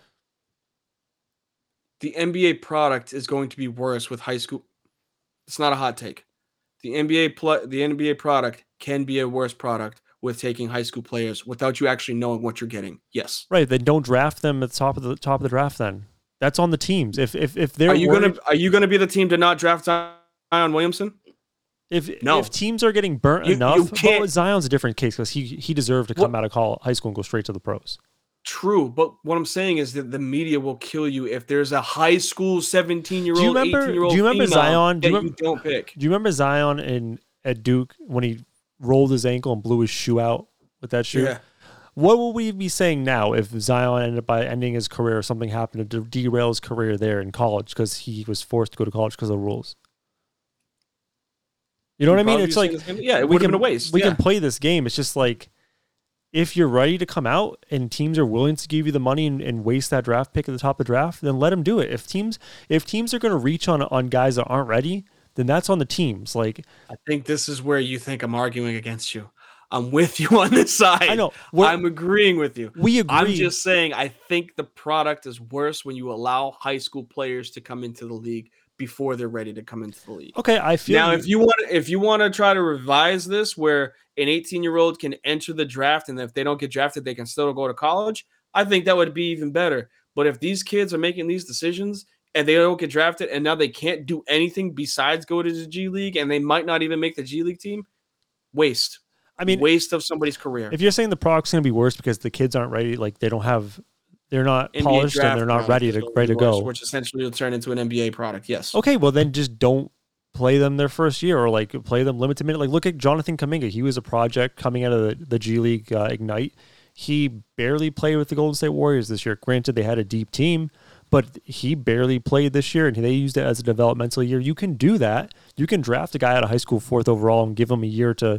the NBA product is going to be worse with high school. It's not a hot take. The NBA pl- the NBA product can be a worse product with taking high school players without you actually knowing what you're getting. Yes. Right? Then don't draft them at the top of the top of the draft. Then that's on the teams. If if if they're Are you worried- gonna Are you gonna be the team to not draft Zion Williamson? If No. if teams are getting burnt You- you enough, but can't- Zion's a different case because he he deserved to come What- out of call, high school and go straight to the pros. True, but what I'm saying is that the media will kill you if there's a high school 17 year old, 18 year old. do you remember Zion? Do That you you, remem- don't pick. Do you remember Zion in at Duke when he rolled his ankle and blew his shoe out with that shoe? Yeah. What will we be saying now if Zion ended up by ending his career or something happened to derail his career there in college because he was forced to go to college because of the rules? You know what I mean? It's like it's yeah, it we would have been a can- waste. We yeah. can play this game. It's just like if you're ready to come out and teams are willing to give you the money and, and waste that draft pick at the top of the draft, then let them do it. If teams if teams are going to reach on on guys that aren't ready, then that's on the teams. Like I think this is where you think I'm arguing against you. I'm with you on this side. I know we're, I'm agreeing with you. we agree. I'm just saying I think the product is worse when you allow high school players to come into the league before they're ready to come into the league. okay. I feel Now, you- if you want, if you want to try to revise this, where an 18 year old can enter the draft, and if they don't get drafted, they can still go to college. I think that would be even better. But if these kids are making these decisions and they don't get drafted, and now they can't do anything besides go to the G League, and they might not even make the G League team, waste. I mean, waste of somebody's career. if you're saying the product's going to be worse because the kids aren't ready, like they don't have, they're not NBA polished and they're not ready to ready to go. which essentially will turn into an NBA product. Yes. Okay, well then just don't play them their first year or like play them limited minute. Like look at Jonathan Kuminga. He was a project coming out of the, the G League uh, Ignite. He barely played with the Golden State Warriors this year. Granted, they had a deep team, but he barely played this year, and they used it as a developmental year. You can do that. You can draft a guy out of high school fourth overall and give him a year to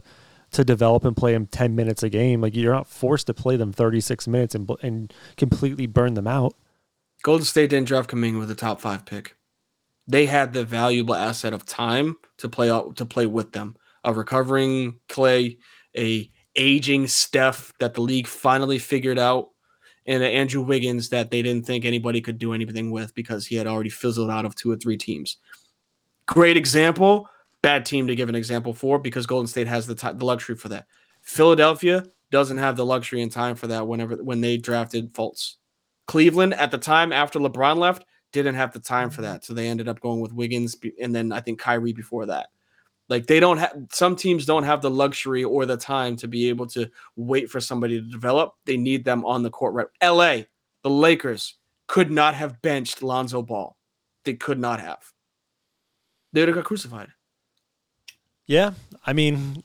to develop and play him ten minutes a game. Like you're not forced to play them thirty six minutes and and completely burn them out. Golden State didn't draft Kuminga with a top five pick. They had the valuable asset of time to play to play with them. A recovering Clay, a aging Steph that the league finally figured out, and an Andrew Wiggins that they didn't think anybody could do anything with because he had already fizzled out of two or three teams. Great example, bad team to give an example for because Golden State has the, ti- the luxury for that. Philadelphia doesn't have the luxury and time for that whenever when they drafted Fultz. Cleveland at the time after LeBron left didn't have the time for that, so they ended up going with Wiggins and then I think Kyrie before that. Like they don't have some teams don't have the luxury or the time to be able to wait for somebody to develop. They need them on the court right. LA, the Lakers could not have benched Lonzo Ball. They could not have. They would have got crucified. Yeah, I mean,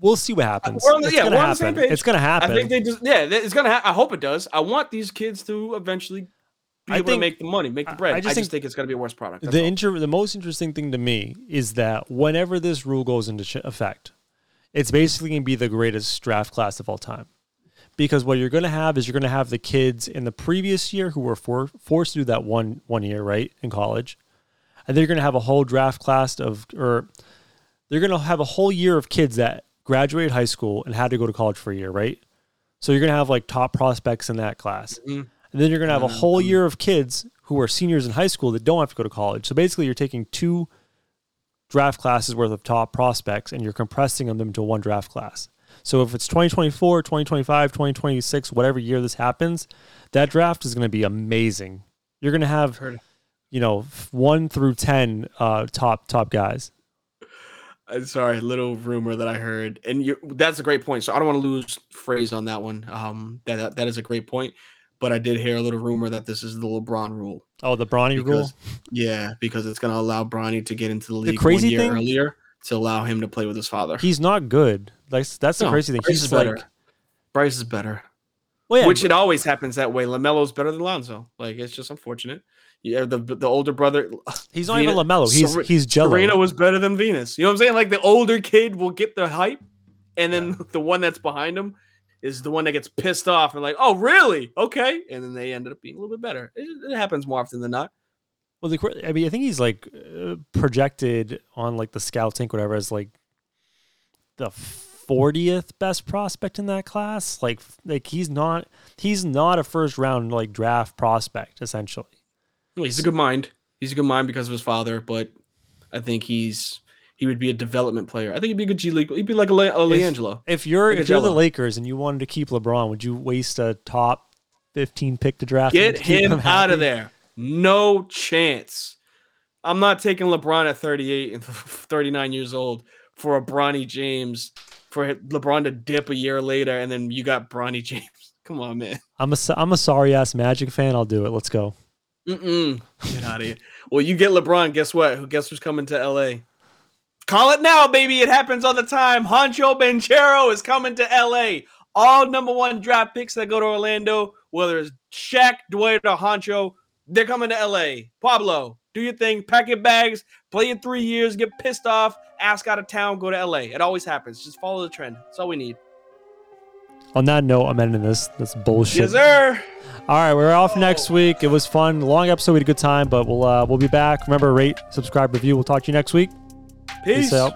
we'll see what happens. we're on the- it's yeah, gonna we're on the same happen. page. It's gonna happen. I think they just yeah, it's gonna. Ha- I hope it does. I want these kids to eventually be I able think- to make the money, make the bread. I I just just, think think, it's gonna be a worse product. The inter- the most interesting thing to me is that whenever this rule goes into effect, it's basically going to be the greatest draft class of all time. Because what you're going to have is you're going to have the kids in the previous year who were for- forced to do that one one year right in college, and they're going to have a whole draft class of or they're going to have a whole year of kids that graduated high school and had to go to college for a year, right? So you're going to have like top prospects in that class. Mhm. And then you're going to have a whole Mm-hmm. year of kids who are seniors in high school that don't have to go to college. So basically, you're taking two draft classes worth of top prospects and you're compressing them into one draft class. So if it's 2024, 2025, 2026, whatever year this happens, that draft is going to be amazing. You're going to have, you know, one through 10 uh, top, top guys. Uh, sorry, little rumor that I heard, and you that's a great point. So I don't want to lose phrase on that one. Um, that, that that is a great point. But I did hear a little rumor that this is the LeBron rule. Oh, the Bronny rule. Yeah, because it's going to allow Bronny to get into the The league crazy one year thing- earlier to allow him to play with his father. He's not good. Like that's the No, crazy thing. Bryce He's is like, better. Bryce is better. well, yeah, which it always happens that way. LaMelo's better than Lonzo. Like it's just unfortunate. Yeah, the the older brother. he's not even Venus- LaMelo. He's Sere- he's Gelo. Serena was better than Venus. You know what I'm saying? Like the older kid will get the hype, and then the one that's behind him is the one that gets pissed off and like, oh really? Okay, and then they ended up being a little bit better. It, it happens more often than not. Well, the, I mean, I think he's like uh, projected on like the scout tank, whatever, as like the fortieth best prospect in that class. Like, like he's not he's not a first round like draft prospect essentially. He's a good mind. He's a good mind because of his father, but I think he's he would be a development player. I think he'd be a good G League. He'd be like a, Le- a LiAngelo. If you're Like if you're the Lakers and you wanted to keep LeBron, would you waste a top fifteen pick to draft? Get keep him out of there. No chance. I'm not taking LeBron at 38 and 39 years old for a Bronny James for LeBron to dip a year later and then you got Bronny James. Come on, man. I'm a I'm a sorry ass Magic fan. I'll do it. Let's go. Mm-mm. Get out of here. Well, you get LeBron. Guess what? Who guess who's coming to LA? Call it now, baby. It happens all the time. Honcho Banchero is coming to LA. All number one draft picks that go to Orlando, whether it's Shaq, Dwight, or Honcho, they're coming to LA. Pablo, do your thing, pack your bags, play in three years, get pissed off, ask out of town, go to LA. It always happens. Just follow the trend. That's all we need. On that note, I'm ending this. That's bullshit. Yes, sir. All right, we're off next week. It was fun, long episode. We had a good time, but we'll uh, we'll be back. Remember, rate, subscribe, review. We'll talk to you next week. Peace. Peace out.